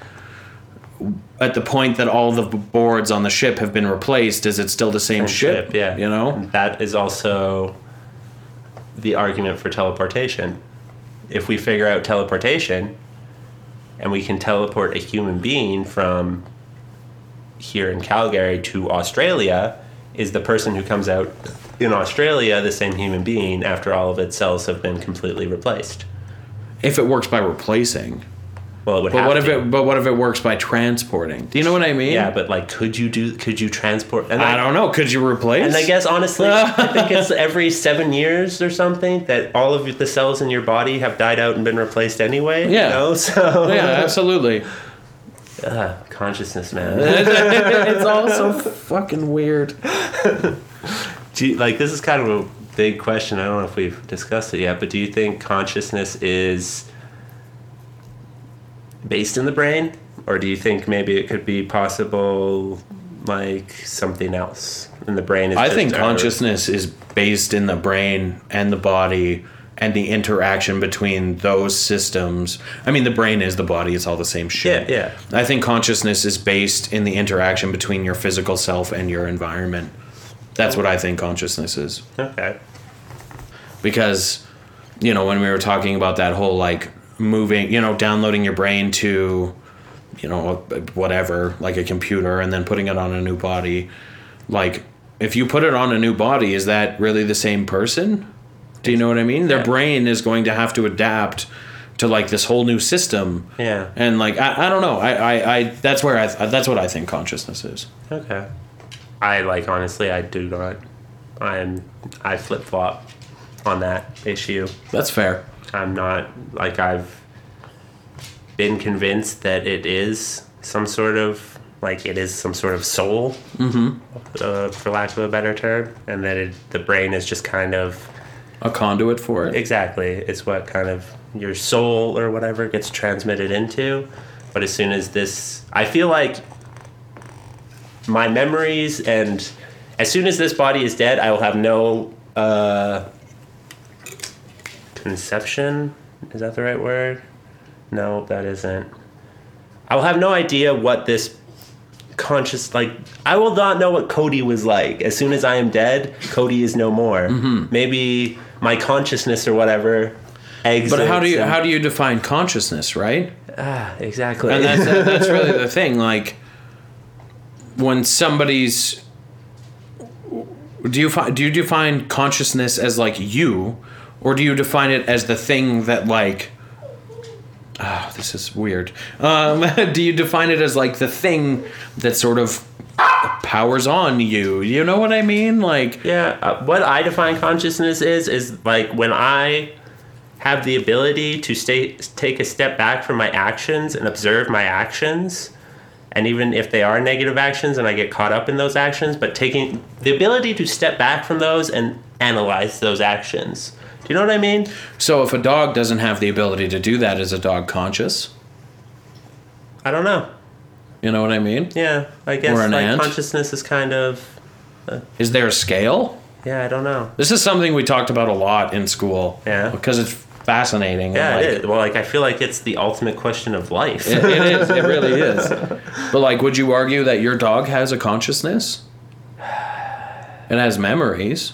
at the point that all the boards on the ship have been replaced, is it still the same, ship? Yeah. You know? That is also the argument for teleportation. If we figure out teleportation and we can teleport a human being from here in Calgary to Australia, is the person who comes out in Australia the same human being after all of its cells have been completely replaced? If it works by replacing. Well, But what if to. it but what if it works by transporting? Do you know what I mean? yeah, but like, could you do? Could you transport? And I don't know. Could you replace? And I guess honestly, I think [LAUGHS] it's every seven years or something that all of the cells in your body have died out and been replaced anyway. Yeah. You know? [LAUGHS] So Yeah, absolutely. Ugh, consciousness, man. [LAUGHS] it's all so fucking weird. do you, like this is kind of a big question. I don't know if we've discussed it yet, but do you think consciousness is based in the brain, or do you think maybe it could be possible like something else? in the brain is. I think our- consciousness is based in the brain and the body and the interaction between those systems. I mean, the brain is the body, it's all the same shit. Yeah, Yeah, I think consciousness is based in the interaction between your physical self and your environment. That's what I think consciousness is. Okay. Because, you know, when we were talking about that whole like moving, you know, downloading your brain to, you know, whatever, like a computer and then putting it on a new body, like if you put it on a new body, is that really the same person? Do you know what I mean? Their Yeah. brain is going to have to adapt to like this whole new system. Yeah. And like I, I don't know. I, I, I that's where I that's what I think consciousness is. Okay. I like honestly, I do not. I'm I flip flop on that issue. That's fair. I'm not like I've been convinced that it is some sort of like it is some sort of soul, uh, for lack of a better term, and that it, the brain is just kind of A conduit for it. exactly it's what kind of your soul or whatever gets transmitted into. But as soon as this, I feel like my memories and as soon as this body is dead, I will have no uh, conception. Is that the right word? No, that isn't. I will have no idea what this conscious like. I will not know what Cody was like. As soon as I am dead, Cody is no more. Maybe my consciousness or whatever. Exits But how do you and- how do you define consciousness, right? ah, exactly? And that's [LAUGHS] that's really the thing. Like when somebody's do you find do you define consciousness as like you, or do you define it as the thing that like? Ah, this is weird. Um, [LAUGHS] do you define it as like the thing that sort of powers on you? You know what I mean? Like Yeah, uh, what I define consciousness is is like when I have the ability to stay take a step back from my actions and observe my actions and even if they are negative actions and I get caught up in those actions but taking the ability to step back from those and analyze those actions. Do you know what I mean? so, if a dog doesn't have the ability to do that, is a dog conscious? I don't know. You know what I mean? Yeah, I guess Or an like ant? consciousness is kind of uh, Is there a scale? yeah, I don't know. This is something we talked about a lot in school. Yeah. Because it's fascinating. Yeah, it like, is. Well, like I feel like it's the ultimate question of life. It, it is. It really [LAUGHS] is. But like, would you argue that your dog has a consciousness? [SIGHS] It has memories.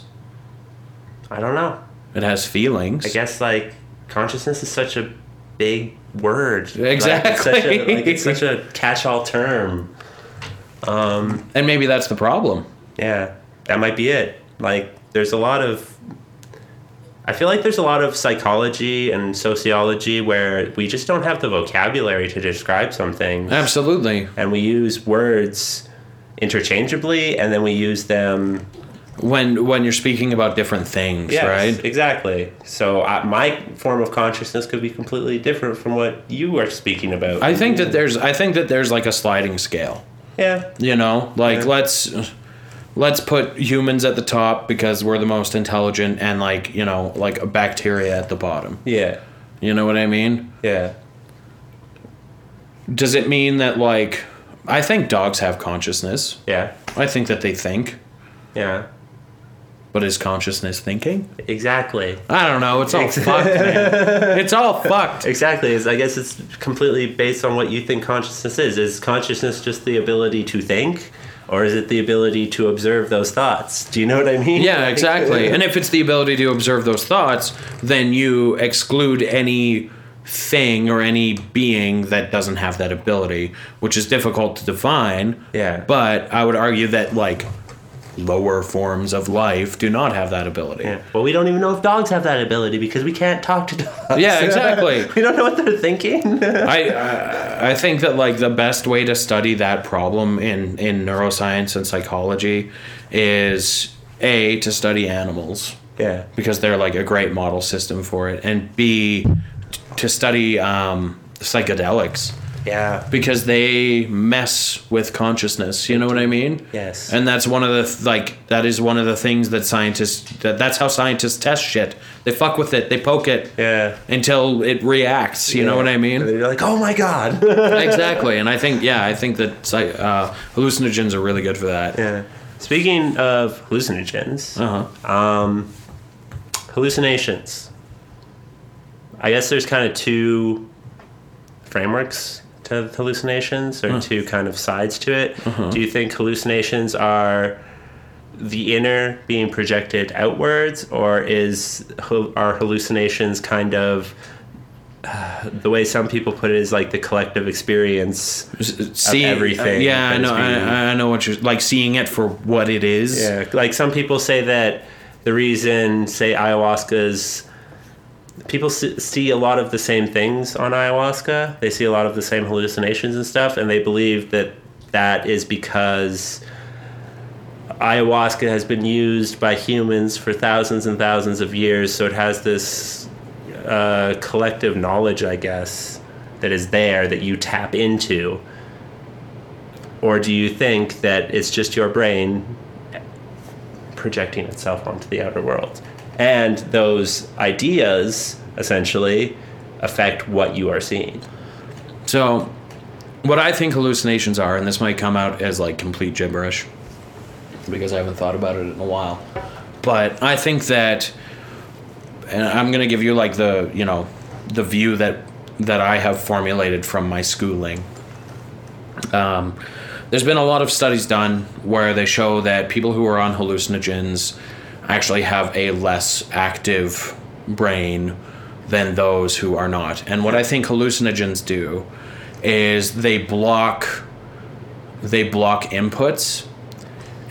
I don't know. It has feelings. I guess like consciousness is such a big word. Like, it's Exactly. such a, like, it's such a catch-all term. Um, and maybe that's the problem. Yeah, that might be it. Like, there's a lot of. I feel like there's a lot of psychology and sociology where we just don't have the vocabulary to describe something, Absolutely. and we use words interchangeably, and then we use them When when you're speaking about different things, Yes, right? Exactly. So I, my form of consciousness could be completely different from what you are speaking about. I think that there's I think that there's like a sliding scale. yeah. You know, like Yeah. let's let's put humans at the top because we're the most intelligent and like, you know, like a bacteria at the bottom. Yeah. You know what I mean? Yeah. Does it mean that like I think dogs have consciousness. Yeah. I think that they think, Yeah. But is consciousness thinking? Exactly. I don't know. It's all fucked, man. [LAUGHS] It's all fucked. Exactly. Is I guess it's completely based on what you think consciousness is. Is consciousness just the ability to think, or is it the ability to observe those thoughts? Do you know what I mean? Yeah, exactly. And if it's the ability to observe those thoughts, then you exclude any thing or any being that doesn't have that ability, which is difficult to define. Yeah. But I would argue that like lower forms of life do not have that ability. Yeah. Well, we don't even know if dogs have that ability because we can't talk to dogs. [LAUGHS] Yeah, exactly. [LAUGHS] we don't know what they're thinking. I, [LAUGHS] I I think that like the best way to study that problem in in neuroscience and psychology is a to study animals yeah. because they're like a great model system for it, and b to study um, psychedelics Yeah. because they mess with consciousness. You know what I mean? Yes. And that's one of the like that is one of the things that scientists that that's how scientists test shit. They fuck with it. They poke it Yeah. until it reacts. You know what I mean? And you're like, oh my god. [LAUGHS] exactly and i think yeah i think that uh, hallucinogens are really good for that yeah. Speaking of hallucinogens, uh-huh um, hallucinations. I guess there's kind of two frameworks to hallucinations, or two kind of sides to it. Do you think hallucinations are the inner being projected outwards, or is are hallucinations kind of uh, [SIGHS] the way some people put it is like the collective experience? see everything yeah i know I, I know what you're like seeing it for what it is Yeah, like some people say that the reason, say, ayahuasca's people see a lot of the same things on ayahuasca. They see a lot of the same hallucinations and stuff, and they believe that that is because ayahuasca has been used by humans for thousands and thousands of years, so it has this uh, collective knowledge, I guess, that is there that you tap into. or do you think that it's just your brain projecting itself onto the outer world? And those ideas essentially affect what you are seeing. So, what I think hallucinations are, and this might come out as like complete gibberish because I haven't thought about it in a while, but I think that, and I'm gonna give you like the you know the view that that I have formulated from my schooling. Um, there's been a lot of studies done where they show that people who are on hallucinogens actually have a less active brain than those who are not. And what I think hallucinogens do is they block they block inputs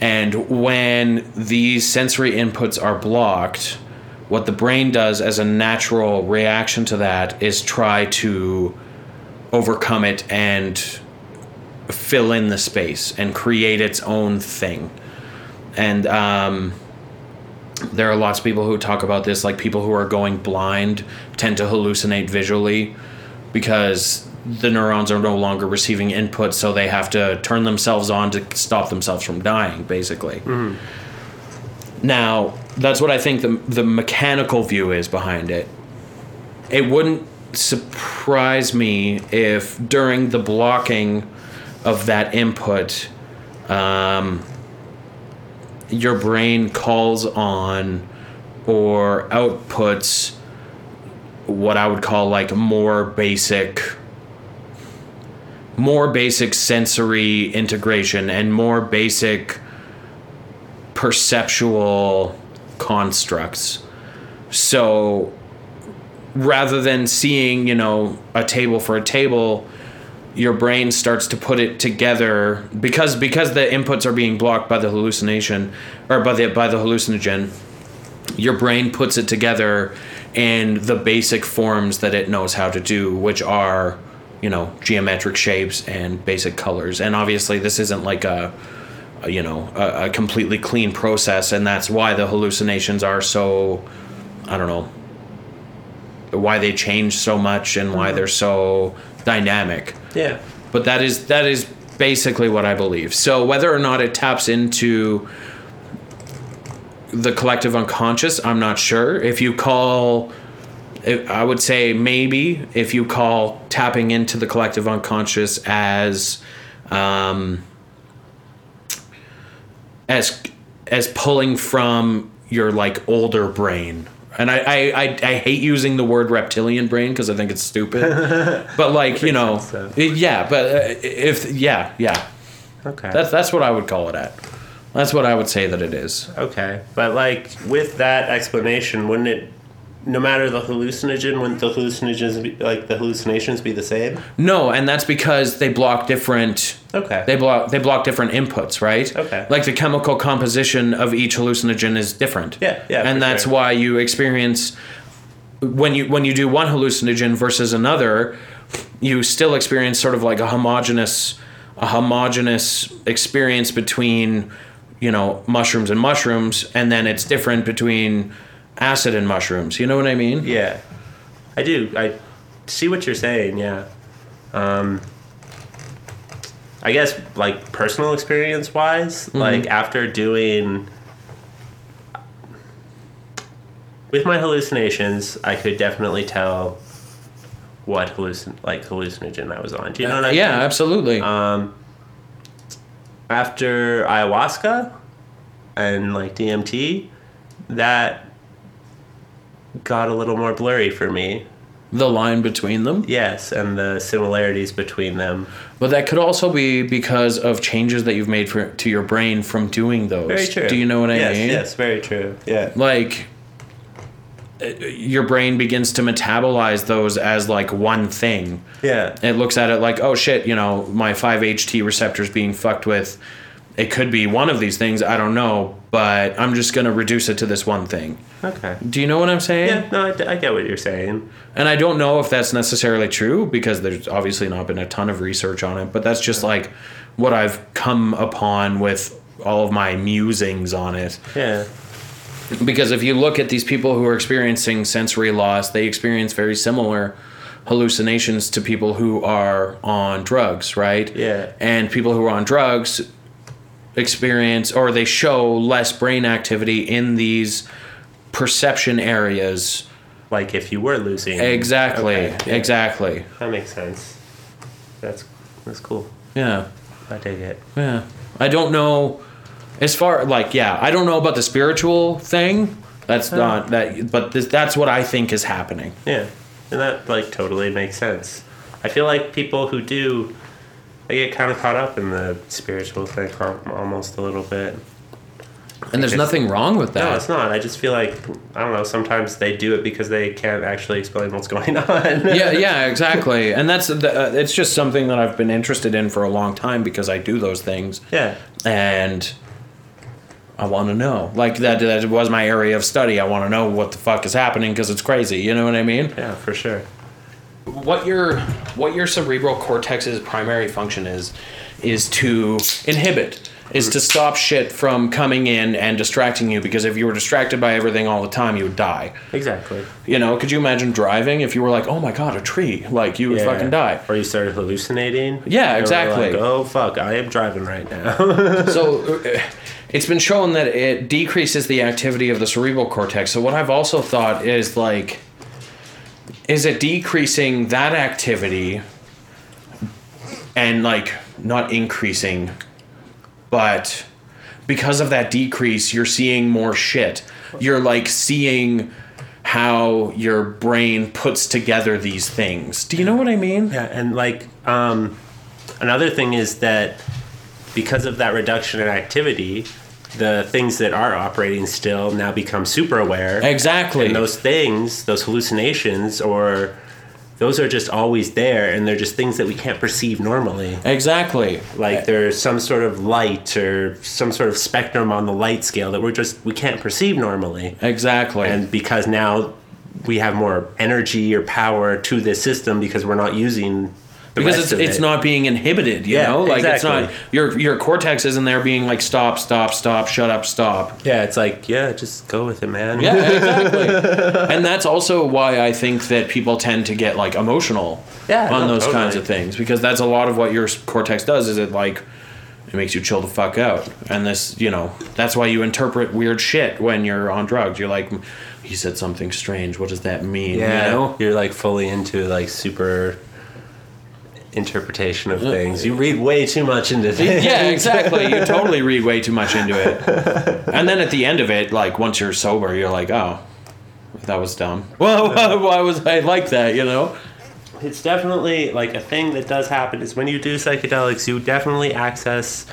and when these sensory inputs are blocked what the brain does as a natural reaction to that is try to overcome it and fill in the space and create its own thing and um, there are lots of people who talk about this like people who are going blind tend to hallucinate visually because the neurons are no longer receiving input so they have to turn themselves on to stop themselves from dying basically. Now that's what i think the, the mechanical view is behind it. It wouldn't surprise me if during the blocking of that input um, your brain calls on or outputs what I would call like more basic more basic sensory integration and more basic perceptual constructs. So rather than seeing, you know, a table for a table, your brain starts to put it together because because the inputs are being blocked by the hallucination or by the by the hallucinogen your brain puts it together in the basic forms that it knows how to do which are you know geometric shapes and basic colors. And obviously this isn't like a, a you know a, a completely clean process and that's why the hallucinations are so i don't know why they change so much and why mm-hmm. they're so dynamic Yeah. but that is that is basically what I believe. So whether or not it taps into the collective unconscious, I'm not sure. If you call I would say maybe if you call tapping into the collective unconscious as um, as as pulling from your like older brain. And I, I, I, I hate using the word reptilian brain because I think it's stupid. [LAUGHS] but like you know, sense, yeah. But uh, if yeah, yeah, Okay. that's that's what I would call it at. That's what I would say that it is. okay. But like with that explanation, wouldn't it no matter the hallucinogen, wouldn't the hallucinogens be, like the hallucinations be the same? No, and that's because they block different. Okay. They block they block different inputs, right? Okay. Like the chemical composition of each hallucinogen is different. Yeah, yeah, And that's sure. why you experience when you when you do one hallucinogen versus another, you still experience sort of like a homogeneous a homogenous experience between you know mushrooms and mushrooms, and then it's different between acid and mushrooms. You know what I mean? Yeah, I do. I see what you're saying. Yeah. Um, I guess like personal experience wise, like after doing with my hallucinations, I could definitely tell what hallucin like hallucinogen I was on. Do you know what I yeah, absolutely. Um, after ayahuasca and like DMT, that got a little more blurry for me. the line between them. Yes, and the similarities between them. But that could also be because of changes that you've made for, to your brain from doing those. Very true. Do you know what I yes, mean? Yes, very true. Yeah. Like, uh, your brain begins to metabolize those as like one thing. Yeah. It looks at it like, oh shit, you know, my 5-HT receptors being fucked with. It could be one of these things, I don't know, but I'm just going to reduce it to this one thing. Okay. Do you know what I'm saying? Yeah, no, I, I get what you're saying. And I don't know if that's necessarily true because there's obviously not been a ton of research on it, but that's just like what I've come upon with all of my musings on it. Yeah. Because if you look at these people who are experiencing sensory loss, they experience very similar hallucinations to people who are on drugs, right? Yeah. And people who are on drugs experience or they show less brain activity in these perception areas. Like if you were losing. Exactly. Okay, yeah. Exactly. That makes sense. That's that's cool. Yeah. I dig it. Yeah. I don't know as far like yeah, I don't know about the spiritual thing. That's uh-huh. not that but this, that's what I think is happening. Yeah, and that like totally makes sense. I feel like people who do, they get kind of caught up in the spiritual thing almost a little bit. And there's nothing wrong with that. No, it's not. I just feel like I don't know. Sometimes they do it because they can't actually explain what's [LAUGHS] going on. yeah, yeah, [LAUGHS] exactly. And that's the, uh, it's just something that I've been interested in for a long time because I do those things. yeah, and I want to know. Like that that was my area of study. I want to know what the fuck is happening because it's crazy. You know what I mean? yeah, for sure. What your what your cerebral cortex's primary function is is to inhibit is to stop shit from coming in and distracting you because if you were distracted by everything all the time you would die Exactly. you know could you imagine driving if you were like oh my god a tree like you would fucking die Or you started hallucinating. Yeah, were exactly. Like, oh fuck! I am driving right now. [LAUGHS] so uh, it's been shown that it decreases the activity of the cerebral cortex. So what I've also thought is like is it decreasing that activity and like not increasing but because of that decrease you're seeing more shit. You're like seeing how your brain puts together these things. Do you know what I mean? Yeah, and like um, another thing is that because of that reduction in activity, the things that are operating still now become super aware. Exactly. And those things, those hallucinations, or those are just always there, and they're just things that we can't perceive normally. Exactly. Like there's some sort of light or some sort of spectrum on the light scale that we're just we can't perceive normally. Exactly. And because now we have more energy or power to this system because we're not using because it's it's it. not being inhibited you Yeah, know? Like it's not your your cortex isn't there being like stop stop stop shut up stop. Yeah, it's like yeah, just go with it, man. yeah [LAUGHS] exactly. And that's also why i think that people tend to get like emotional Yeah, on no, those totally. kinds of things because that's a lot of what your cortex does is it like it makes you chill the fuck out. And this you know that's why you interpret weird shit when you're on drugs. You're like he said something strange. What does that mean? Yeah, you know? you're like fully into like super interpretation of things. You read way too much into things. yeah, [LAUGHS] exactly. You totally read way too much into it. And then at the end of it, like once you're sober, you're like, oh, that was dumb. [LAUGHS] Well, why, why was I like that? You know? It's definitely like a thing that does happen is when you do psychedelics, you definitely access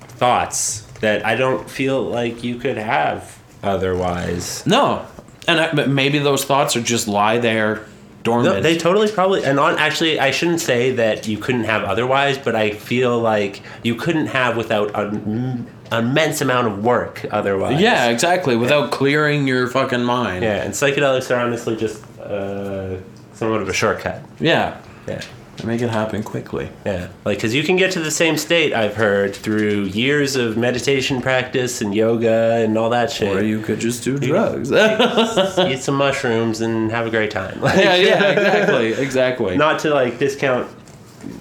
thoughts that I don't feel like you could have otherwise. No. And I, but maybe those thoughts are just lie there dormant. No, they totally probably and on actually I shouldn't say that you couldn't have otherwise, but I feel like you couldn't have without an immense amount of work otherwise. yeah, exactly. Without clearing your fucking mind. Yeah, and psychedelics are honestly just uh, somewhat of a shortcut. Yeah. Yeah. Make it happen quickly. Yeah, like because you can get to the same state I've heard through years of meditation practice and yoga and all that shit. Or you could just do drugs. [LAUGHS] eat some mushrooms and have a great time. Like, yeah, yeah, exactly, [LAUGHS] exactly. Not to like discount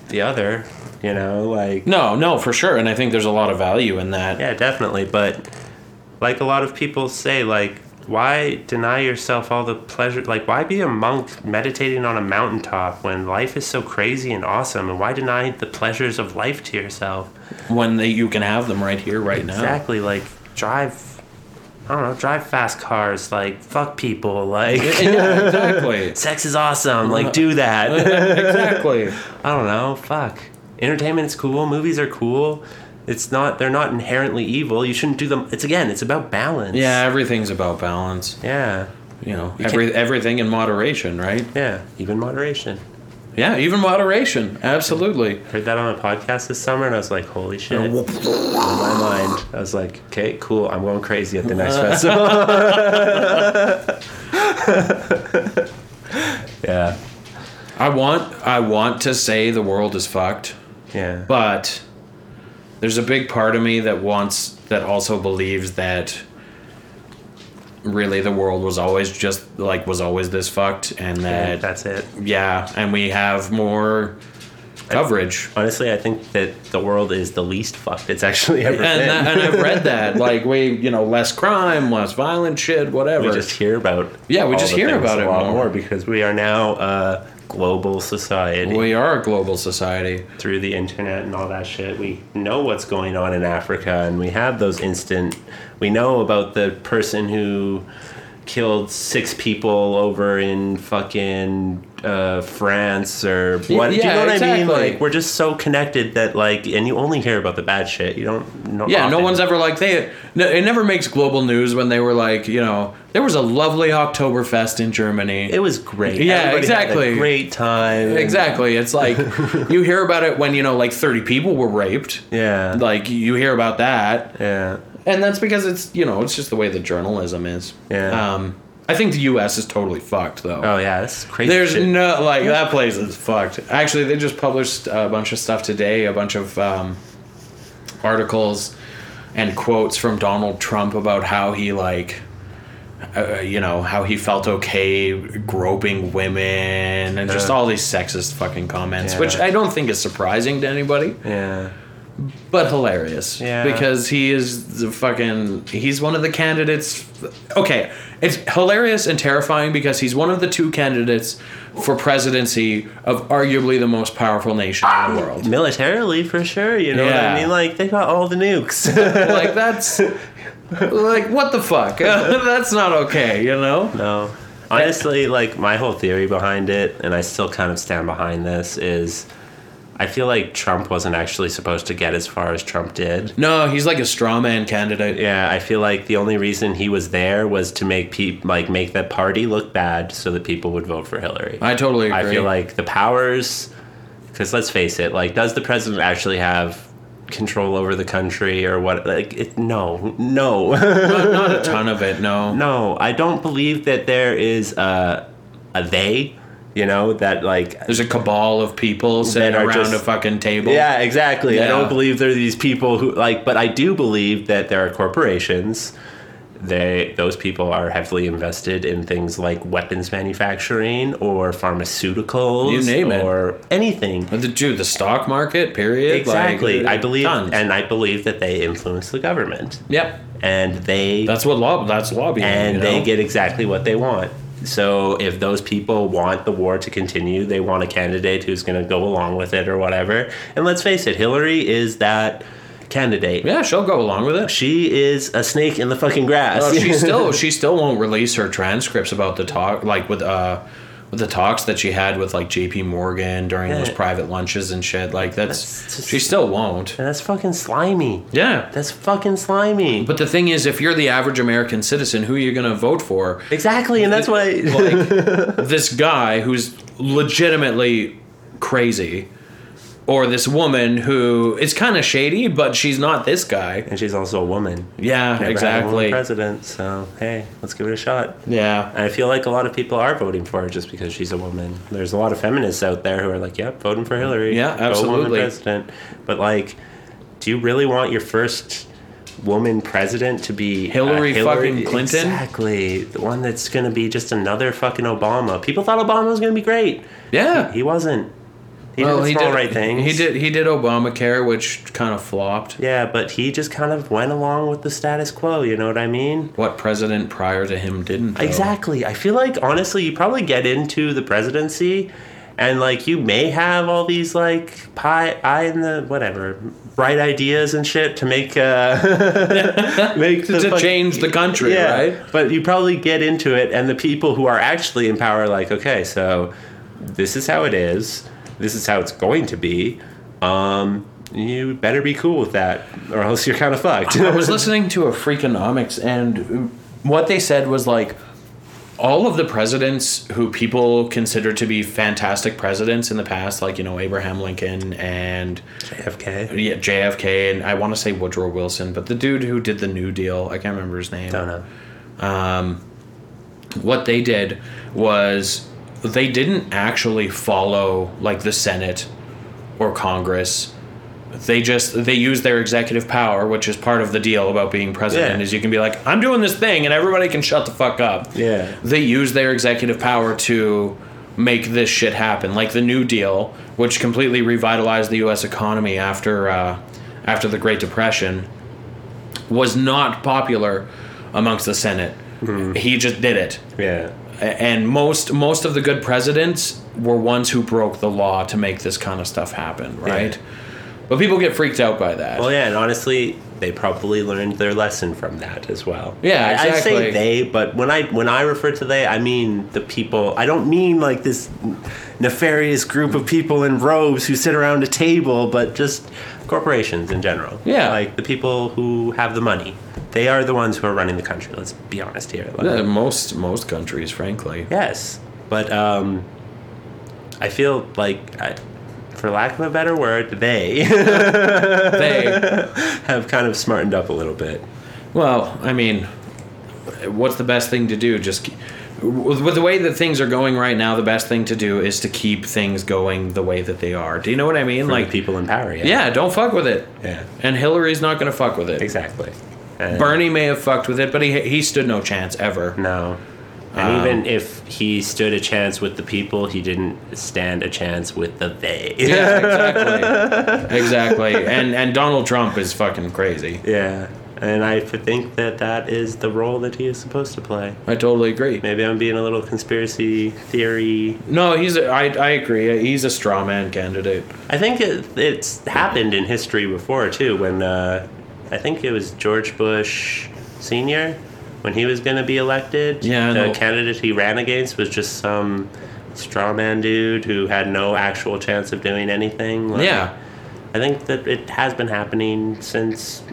the other, you know, like no, no, for sure. And I think there's a lot of value in that. yeah, definitely. But like a lot of people say, like why deny yourself all the pleasure? Like why be a monk meditating on a mountaintop when life is so crazy and awesome? And why deny the pleasures of life to yourself? When they, you can have them right here, right now. Exactly. Like drive. I don't know. Drive fast cars. Like fuck people. Like Yeah, exactly. [LAUGHS] sex is awesome. Like do uh, that. [LAUGHS] exactly. [LAUGHS] I don't know. Fuck. Entertainment's cool. Movies are cool. It's not. They're not inherently evil. You shouldn't do them. It's again. It's about balance. Yeah, everything's about balance. Yeah. You know, can't- every everything in moderation, right? Yeah. Even moderation. Yeah, even moderation. Absolutely. Heard that on a podcast this summer, and I was like, "Holy shit!" In my mind, I was like, "Okay, cool. I'm going crazy at the next [LAUGHS] festival." [LAUGHS] yeah. I want I want to say the world is fucked, Yeah. but there's a big part of me that wants that also believes that really the world was always just like was always this fucked and that That's it. yeah and we have more coverage Honestly, I think that the world is the least fucked it's actually ever and, been. that, and I've read that [LAUGHS] like we you know less crime less violent shit whatever we just hear about Yeah, we just hear about a it lot more. more because we are now a global society we are a global society through the internet and all that shit. We know what's going on in Africa, and we have those instant. We know about the person who killed six people over in fucking uh, France or what? Do you know what I mean? Like we're just so connected that like, and you only hear about the bad shit. You don't. know Yeah, no one's ever like they. No, it never makes global news when they were like, you know, there was a lovely Oktoberfest in Germany. It was great. Yeah, Everybody had a exactly. great time. exactly. It's like [LAUGHS] you hear about it when you know, like thirty people were raped. Yeah. Like you hear about that, yeah. And that's because it's you know it's just the way the journalism is. Yeah. Um, I think the U.S. is totally fucked though. Oh yeah, that's crazy. There's shit. no like that place is fucked. Actually, they just published a bunch of stuff today, a bunch of um, articles and quotes from Donald Trump about how he like, uh, you know, how he felt okay groping women and just all these sexist fucking comments, Yeah. which I don't think is surprising to anybody, Yeah. But hilarious. Yeah. Because he is the fucking he's one of the candidates. Okay, it's hilarious and terrifying because he's one of the two candidates for presidency of arguably the most powerful nation in the world. Militarily, for sure. You know what I mean? Like they got all the nukes. [LAUGHS] like that's like what the fuck? [LAUGHS] that's not okay, you know? no. Honestly, like my whole theory behind it, and I still kind of stand behind this, is I feel like Trump wasn't actually supposed to get as far as Trump did. No, he's like a straw man candidate. Yeah, I feel like the only reason he was there was to make peop like make the party look bad so that people would vote for Hillary. I totally agree. I feel like the powers, because let's face it, like, does the president actually have control over the country or what? Like, it, no, no, not, not a [LAUGHS] ton of it, no. no. I don't believe that there is a, a they, you know, that like. There's a cabal of people sitting around just- a fucking table. Yeah, exactly. I don't believe there are these people who like, but I do believe that there are corporations. They those people are heavily invested in things like weapons manufacturing or pharmaceuticals, You name it. or anything. The dude, the stock market, period. Exactly. Like, I uh, believe, tons. and I believe that they influence the government, yep. and they That's what law. That's lobbying. and you they get exactly what they want. So if those people want the war to continue, they want a candidate who's going to go along with it or whatever. And let's face it, Hillary is that candidate. Yeah, she'll go along with it. She is a snake in the fucking grass. Oh, she [LAUGHS] still she still won't release her transcripts about the talk like with uh with the talks that she had with like J.P. Morgan during those private lunches and shit. Like that's, That's just- she still won't. That's fucking slimy. Yeah. That's fucking slimy. But the thing is, if you're the average American citizen, who are you going to vote for? exactly, and that's why. Like [LAUGHS] this guy who's legitimately crazy, or this woman who is kind of shady, but she's not this guy. and she's also a woman. Yeah, Never had a woman exactly. president. So hey, let's give it a shot. Yeah. And I feel like a lot of people are voting for her just because she's a woman. There's a lot of feminists out there who are like, "Yep, voting for Hillary. Yeah, Go woman president." But like, do you really want your first woman president to be uh, Hillary fucking Clinton? Exactly, the one that's gonna be just another fucking Obama. People thought Obama was gonna be great. Yeah. He wasn't. He did the small right things. He did. He did Obamacare, which kind of flopped. Yeah, but he just kind of went along with the status quo. You know what I mean? What president prior to him didn't? though. Exactly. I feel like honestly, you probably get into the presidency, and like you may have all these like pie, eye in the whatever, bright ideas and shit to make uh [LAUGHS] make the to fuck- change the country, yeah, right? But you probably get into it, and the people who are actually in power are like, okay, so this is how it is. This is how it's going to be. Um, you better be cool with that, or else you're kind of fucked. I was [LAUGHS] listening to a Freakonomics, and what they said was like all of the presidents who people consider to be fantastic presidents in the past, like you know Abraham Lincoln and JFK. yeah JFK, and I want to say Woodrow Wilson, but the dude who did the New Deal, I can't remember his name. Don't know. what they did was they didn't actually follow like the Senate or Congress they just they use their executive power, which is part of the deal about being president. Yeah. Is you can be like, I'm doing this thing, and everybody can shut the fuck up. Yeah. They use their executive power to make this shit happen, like the New Deal, which completely revitalized the U.S. economy after uh, after the Great Depression, was not popular amongst the Senate. He just did it Yeah. And most most of the good presidents were ones who broke the law to make this kind of stuff happen, right? Yeah. But people get freaked out by that. Well, yeah, and honestly, they probably learned their lesson from that as well. Yeah, I- I say they, but when I when I refer to they, I mean the people. I don't mean like this nefarious group of people in robes who sit around a table, but just corporations in general. Yeah. like the people who have the money. They are the ones who are running the country. Let's be honest here. Like, Yeah, most most countries, frankly. Yes, but um, I feel like, I, for lack of a better word, they [LAUGHS] They [LAUGHS] have kind of smartened up a little bit. well, I mean, what's the best thing to do? Just with with the way that things are going right now, the best thing to do is to keep things going the way that they are. Do you know what I mean? For like, people in power. Yeah. yeah, don't fuck with it. Yeah. And Hillary's not gonna fuck with it. Exactly. And Bernie may have fucked with it, but he he stood no chance ever. No. And Um, even if he stood a chance with the people, he didn't stand a chance with the they. Yeah, [LAUGHS] exactly. exactly. And and Donald Trump is fucking crazy. yeah. And I think that that is the role that he is supposed to play. I totally agree. Maybe I'm being a little conspiracy theory. No, he's a, I, I agree. He's a straw man candidate. I think it, it's happened in history before too. When uh, I think it was George Bush Senior, when he was going to be elected. Yeah, the candidate he ran against was just some straw man dude who had no actual chance of doing anything. Like, Yeah. I think that it has been happening since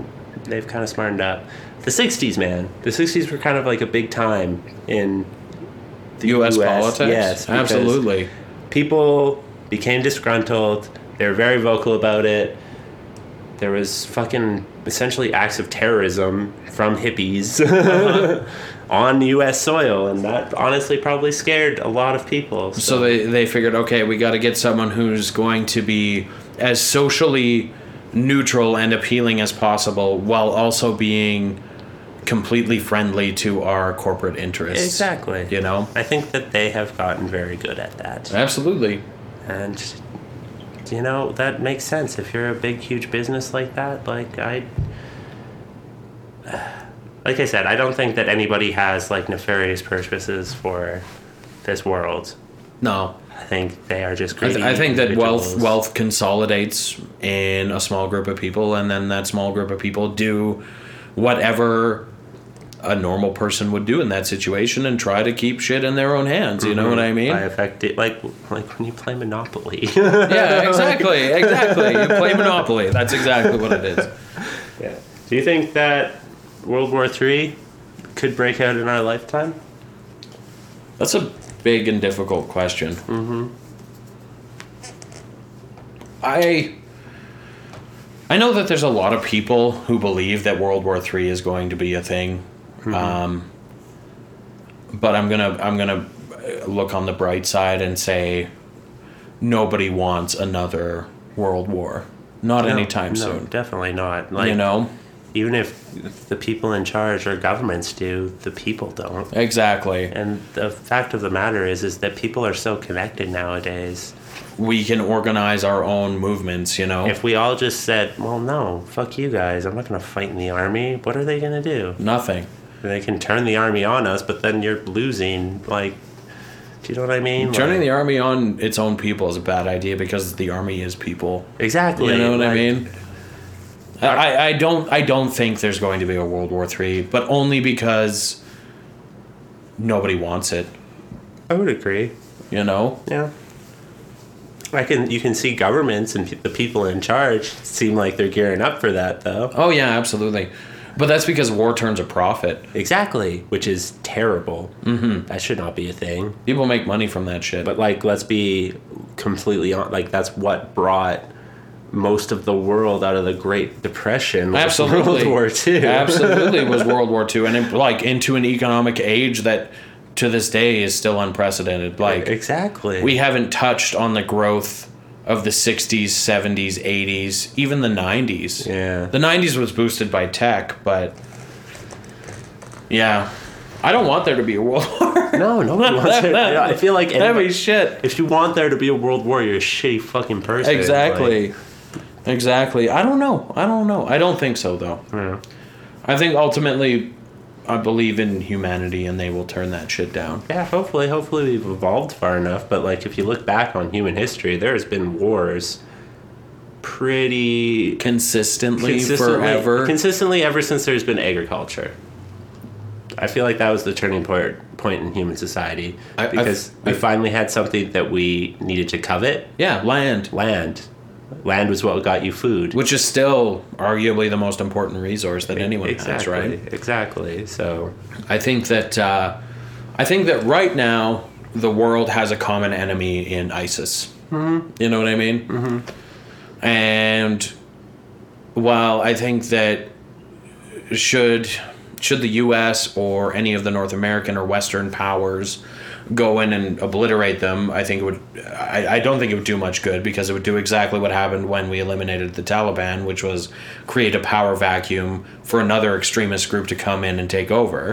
they've kind of smartened up. The '60s, man. The '60s were kind of like a big time in the U.S. US. politics? Yes, Absolutely. people became disgruntled. They were very vocal about it. There was fucking essentially acts of terrorism from hippies [LAUGHS] uh-huh, on U.S. soil, and that honestly probably scared a lot of people. So they, they figured, okay, we got to get someone who's going to be as socially neutral and appealing as possible while also being completely friendly to our corporate interests. exactly. You know? I think that they have gotten very good at that, Absolutely. and you know that makes sense if you're a big, huge business like that. Like I. [SIGHS] Like I said, I don't think that anybody has like nefarious purposes for this world. No. I think they are just I, th- I think that wealth wealth consolidates in a small group of people, and then that small group of people do whatever a normal person would do in that situation and try to keep shit in their own hands. You know mm-hmm. what I mean? By affect it, like like when you play Monopoly. [LAUGHS] yeah, exactly, exactly. You play Monopoly. That's exactly what it is. [LAUGHS] yeah. Do you think that World War Three could break out in our lifetime? That's a big and difficult question. Mm-hmm. I I know that there's a lot of people who believe that World War III is going to be a thing, um, but I'm gonna I'm gonna look on the bright side and say nobody wants another World War. Not anytime no, soon. Definitely not. Like you know even if the people in charge or governments do, the people don't. exactly. And the fact of the matter is, is that people are so connected nowadays. We can organize our own movements. You know, If we all just said, "Well, no, fuck you guys. I'm not going to fight in the army." What are they going to do? nothing. They can turn the army on us, but then you're losing. Like, do you know what I mean? Turning Like- the army on its own people is a bad idea because the army is people. exactly. You know what I mean? I, I- don't I don't think there's going to be a World War Three, but only because nobody wants it. I would agree. You know? Yeah. I can. You can see governments and the people in charge seem like they're gearing up for that, though. Oh yeah, absolutely. But that's because war turns a profit. Exactly, which is terrible. Mm-hmm. That should not be a thing. People make money from that shit. But like, let's be completely on. Like, that's what brought most of the world out of the Great Depression. was absolutely, World [LAUGHS] War Two. absolutely was [LAUGHS] World War Two, and it, like into an economic age that to this day is still unprecedented. Like exactly. we haven't touched on the growth of the 60s, 70s, 80s, even the 90s. Yeah. The 90s was boosted by tech, but yeah. I don't want there to be a world [LAUGHS] war. No, nobody wants it. I feel like That'd be shit. if you want there to be a world war, you're a shitty fucking person. Exactly. Like, exactly. I don't know. I don't know. I don't think so though. yeah. I think ultimately I believe in humanity and they will turn that shit down. Yeah, hopefully, hopefully we've evolved far enough. But like, if you look back on human history, there has been wars pretty Consistently, consistently, forever. consistently ever since there's been agriculture. I feel like that was the turning point point in human society I- I've- because we I've- finally had something that we needed to covet. yeah, land. Land, land was what got you food. Which is still arguably the most important resource that anyone exactly, has, right? Exactly. So I think that uh, I think that right now the world has a common enemy in ISIS. Mm-hmm. You know what I mean? Mm-hmm. And while I think that should should the U.S. or any of the North American or Western powers go in and obliterate them, I think it would. I, I don't think it would do much good because it would do exactly what happened when we eliminated the Taliban, which was create a power vacuum for another extremist group to come in and take over.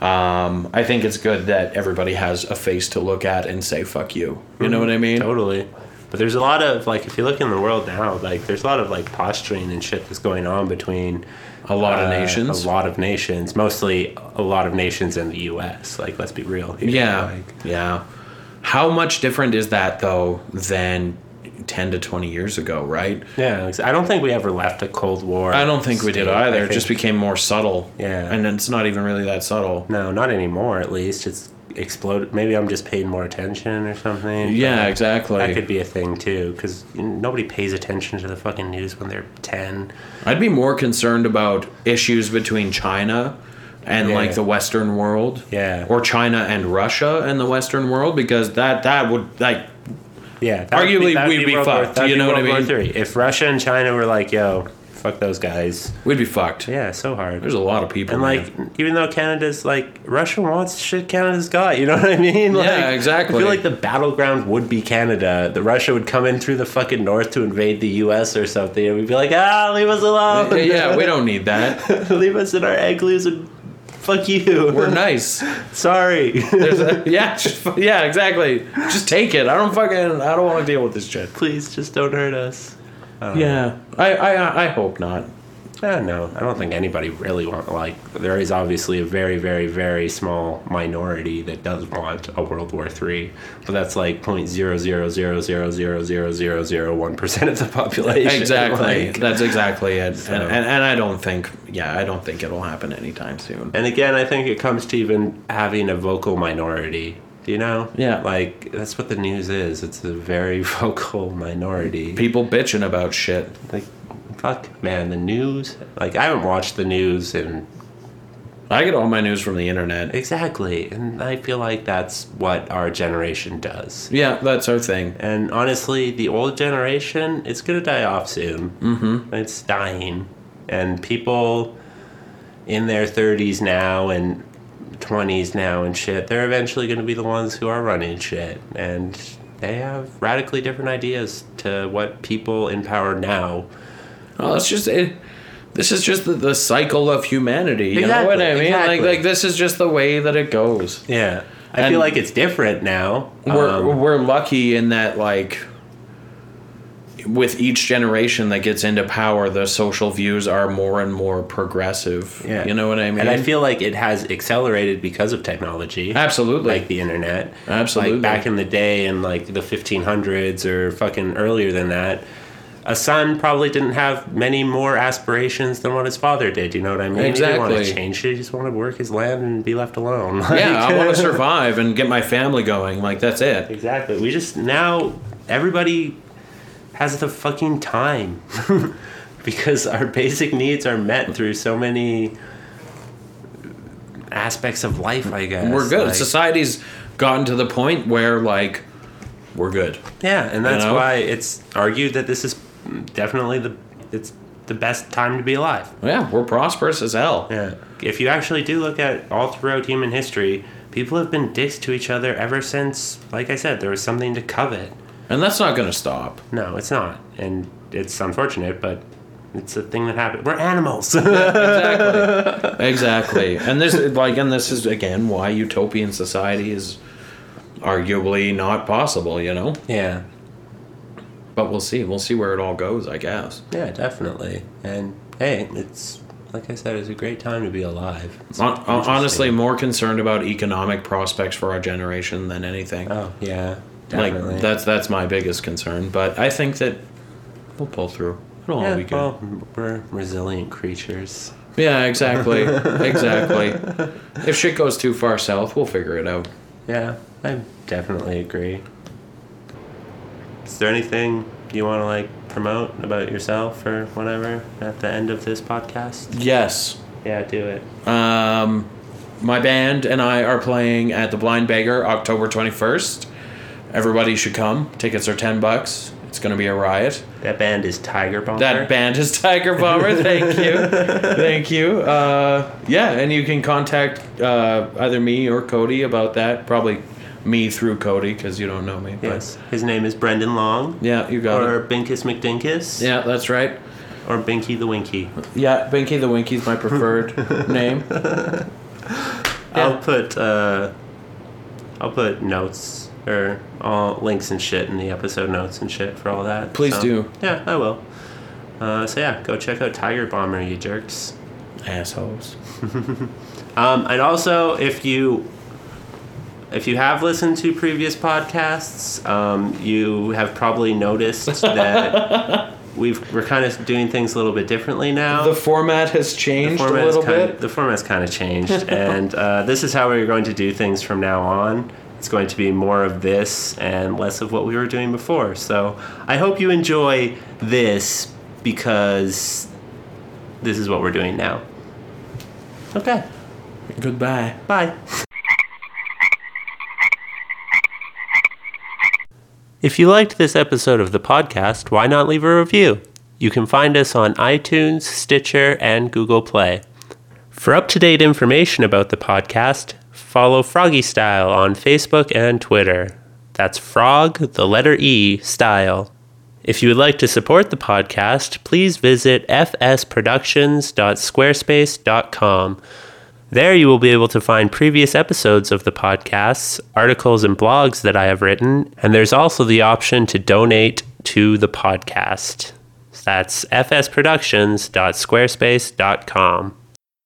Um, I think it's good that everybody has a face to look at and say "fuck you." You know what I mean? Totally. But there's a lot of like if you look in the world now, like there's a lot of like posturing and shit that's going on between A lot of uh, nations. A lot of nations, mostly a lot of nations in the US. Like let's be real here. Yeah, Like, yeah. How much different is that though than ten to twenty years ago? Right? yeah, I don't think we ever left a Cold War. I don't think we did state. Either. It just became more subtle. Yeah. and it's not even really that subtle. No, not anymore at least. It's exploded. Maybe I'm just paying more attention or something. Yeah, exactly. That could be a thing too, because nobody pays attention to the fucking news when they're ten. I'd be more concerned about issues between China and Yeah. like the Western world. Yeah. Or China and Russia and the Western world because that that would like Yeah, Arguably, would we'd be War- fucked, that'd you be know what I mean? If Russia and China were like, "Yo, fuck those guys," we'd be fucked. yeah, so hard. There's a lot of people. and man. like, even though Canada's like, Russia wants shit Canada's got. You know what I mean? [LAUGHS] Like, Yeah, exactly. I feel like the battleground would be Canada. The Russia would come in through the fucking north to invade the U.S. or something, and we'd be like, "Ah, leave us alone. yeah, we don't need that. [LAUGHS] leave us in our igloos and fuck you. We're nice. [LAUGHS] Sorry. There's a, yeah, just, yeah, exactly. Just take it. I don't fucking. I don't want to deal with this shit. Please, just don't hurt us. Uh, yeah, I, I, I hope not. Yeah, no, I don't think anybody really want like. There is obviously a very, very, very small minority that does want a World War Three, but that's like point zero zero zero zero zero zero zero zero one percent of the population. [LAUGHS] Exactly. Like- That's exactly it. So- And, and and I don't think. Yeah, I don't think it'll happen anytime soon. and again, I think it comes to even having a vocal minority. You know? Yeah. Like that's what the news is. It's a very [LAUGHS] vocal minority. People bitching about shit. Like, fuck, man, the news. Like, I haven't watched the news in I get all my news from the internet. exactly, and I feel like that's what our generation does. Yeah, that's our thing. And honestly, the old generation, it's gonna die off soon. Mm-hmm. It's dying, and people in their thirties now and twenties now and shit, they're eventually gonna be the ones who are running shit, and they have radically different ideas to what people in power now. Well, it's just it. This is just the, the cycle of humanity. You know what I mean? exactly. Like like this is just the way that it goes. Yeah, I And- feel like it's different now. We're Um, we're lucky in that like with each generation that gets into power, the social views are more and more progressive. Yeah. You know what I mean? and I feel like it has accelerated because of technology. absolutely. like the internet. Absolutely. Like back in the day in like the 1500s or fucking earlier than that, a son probably didn't have many more aspirations than what his father did. You know what I mean? Exactly. He didn't want to change it. He just wanted to work his land and be left alone. [LAUGHS] yeah, I want to [LAUGHS] survive and get my family going. Like that's it. Exactly. We just now everybody has the fucking time [LAUGHS] because our basic needs are met through so many aspects of life. I guess We're good. Like- Society's gotten to the point where like we're good. Yeah, and that's know? why it's argued that this is definitely the it's the best time to be alive. Yeah, we're prosperous as hell. Yeah. If you actually do look at all throughout human history, people have been dicks to each other ever since, like I said, there was something to covet. And that's not going to stop. No, it's not, and it's unfortunate, but it's a thing that happens. We're animals. [LAUGHS] exactly. exactly. [LAUGHS] And this like and this is again why utopian society is arguably not possible, you know? yeah, But we'll see. We'll see where it all goes, I guess. yeah, definitely. And hey, it's like I said, it's a great time to be alive. Honestly, more concerned about economic prospects for our generation than anything. Oh yeah, definitely. like that's that's my biggest concern, but I think that we'll pull through. It'll all be good. well, we're resilient creatures. yeah, exactly. [LAUGHS] exactly. If shit goes too far south, we'll figure it out. Yeah, I definitely agree. Is there anything you want to like promote about yourself or whatever at the end of this podcast? Yes. Yeah, do it. Um, my band and I are playing at the Blind Beggar October 21st. Everybody should come. Tickets are 10 bucks. It's going to be a riot. That band is Tiger Bomber. That band is Tiger Bomber. [LAUGHS] Thank you. Thank you. Uh, yeah, and you can contact uh, either me or Cody about that. Probably me through Cody because you don't know me. But Yes, his name is Brendan Long. Yeah, you got or it. Or Binkus McDinkus. Yeah, that's right. Or Binky the Winky. Yeah, Binky the Winky's my preferred [LAUGHS] name. I'll put uh, I'll put notes or all links and shit in the episode notes and shit for all that. Please So, do. Yeah, I will. Uh, so yeah, go check out Tiger Bomber, you jerks. Assholes. [LAUGHS] Um, and also, if you if you have listened to previous podcasts, um, you have probably noticed [LAUGHS] that we've we're kind of doing things a little bit differently now. The format has changed a little bit. the format's kind of changed, [LAUGHS] and uh, this is how we're going to do things from now on. It's going to be more of this and less of what we were doing before. So I hope you enjoy this because this is what we're doing now. Okay, Goodbye. bye. If you liked this episode of the podcast, why not leave a review? You can find us on iTunes, Stitcher, and Google Play. For up to date information about the podcast, follow Froggy Style on Facebook and Twitter. That's Frog, the letter E, Style. If you would like to support the podcast, please visit fsproductions.squarespace.com. There you will be able to find previous episodes of the podcasts, articles, and blogs that I have written, and there's also the option to donate to the podcast. That's fsproductions.squarespace.com.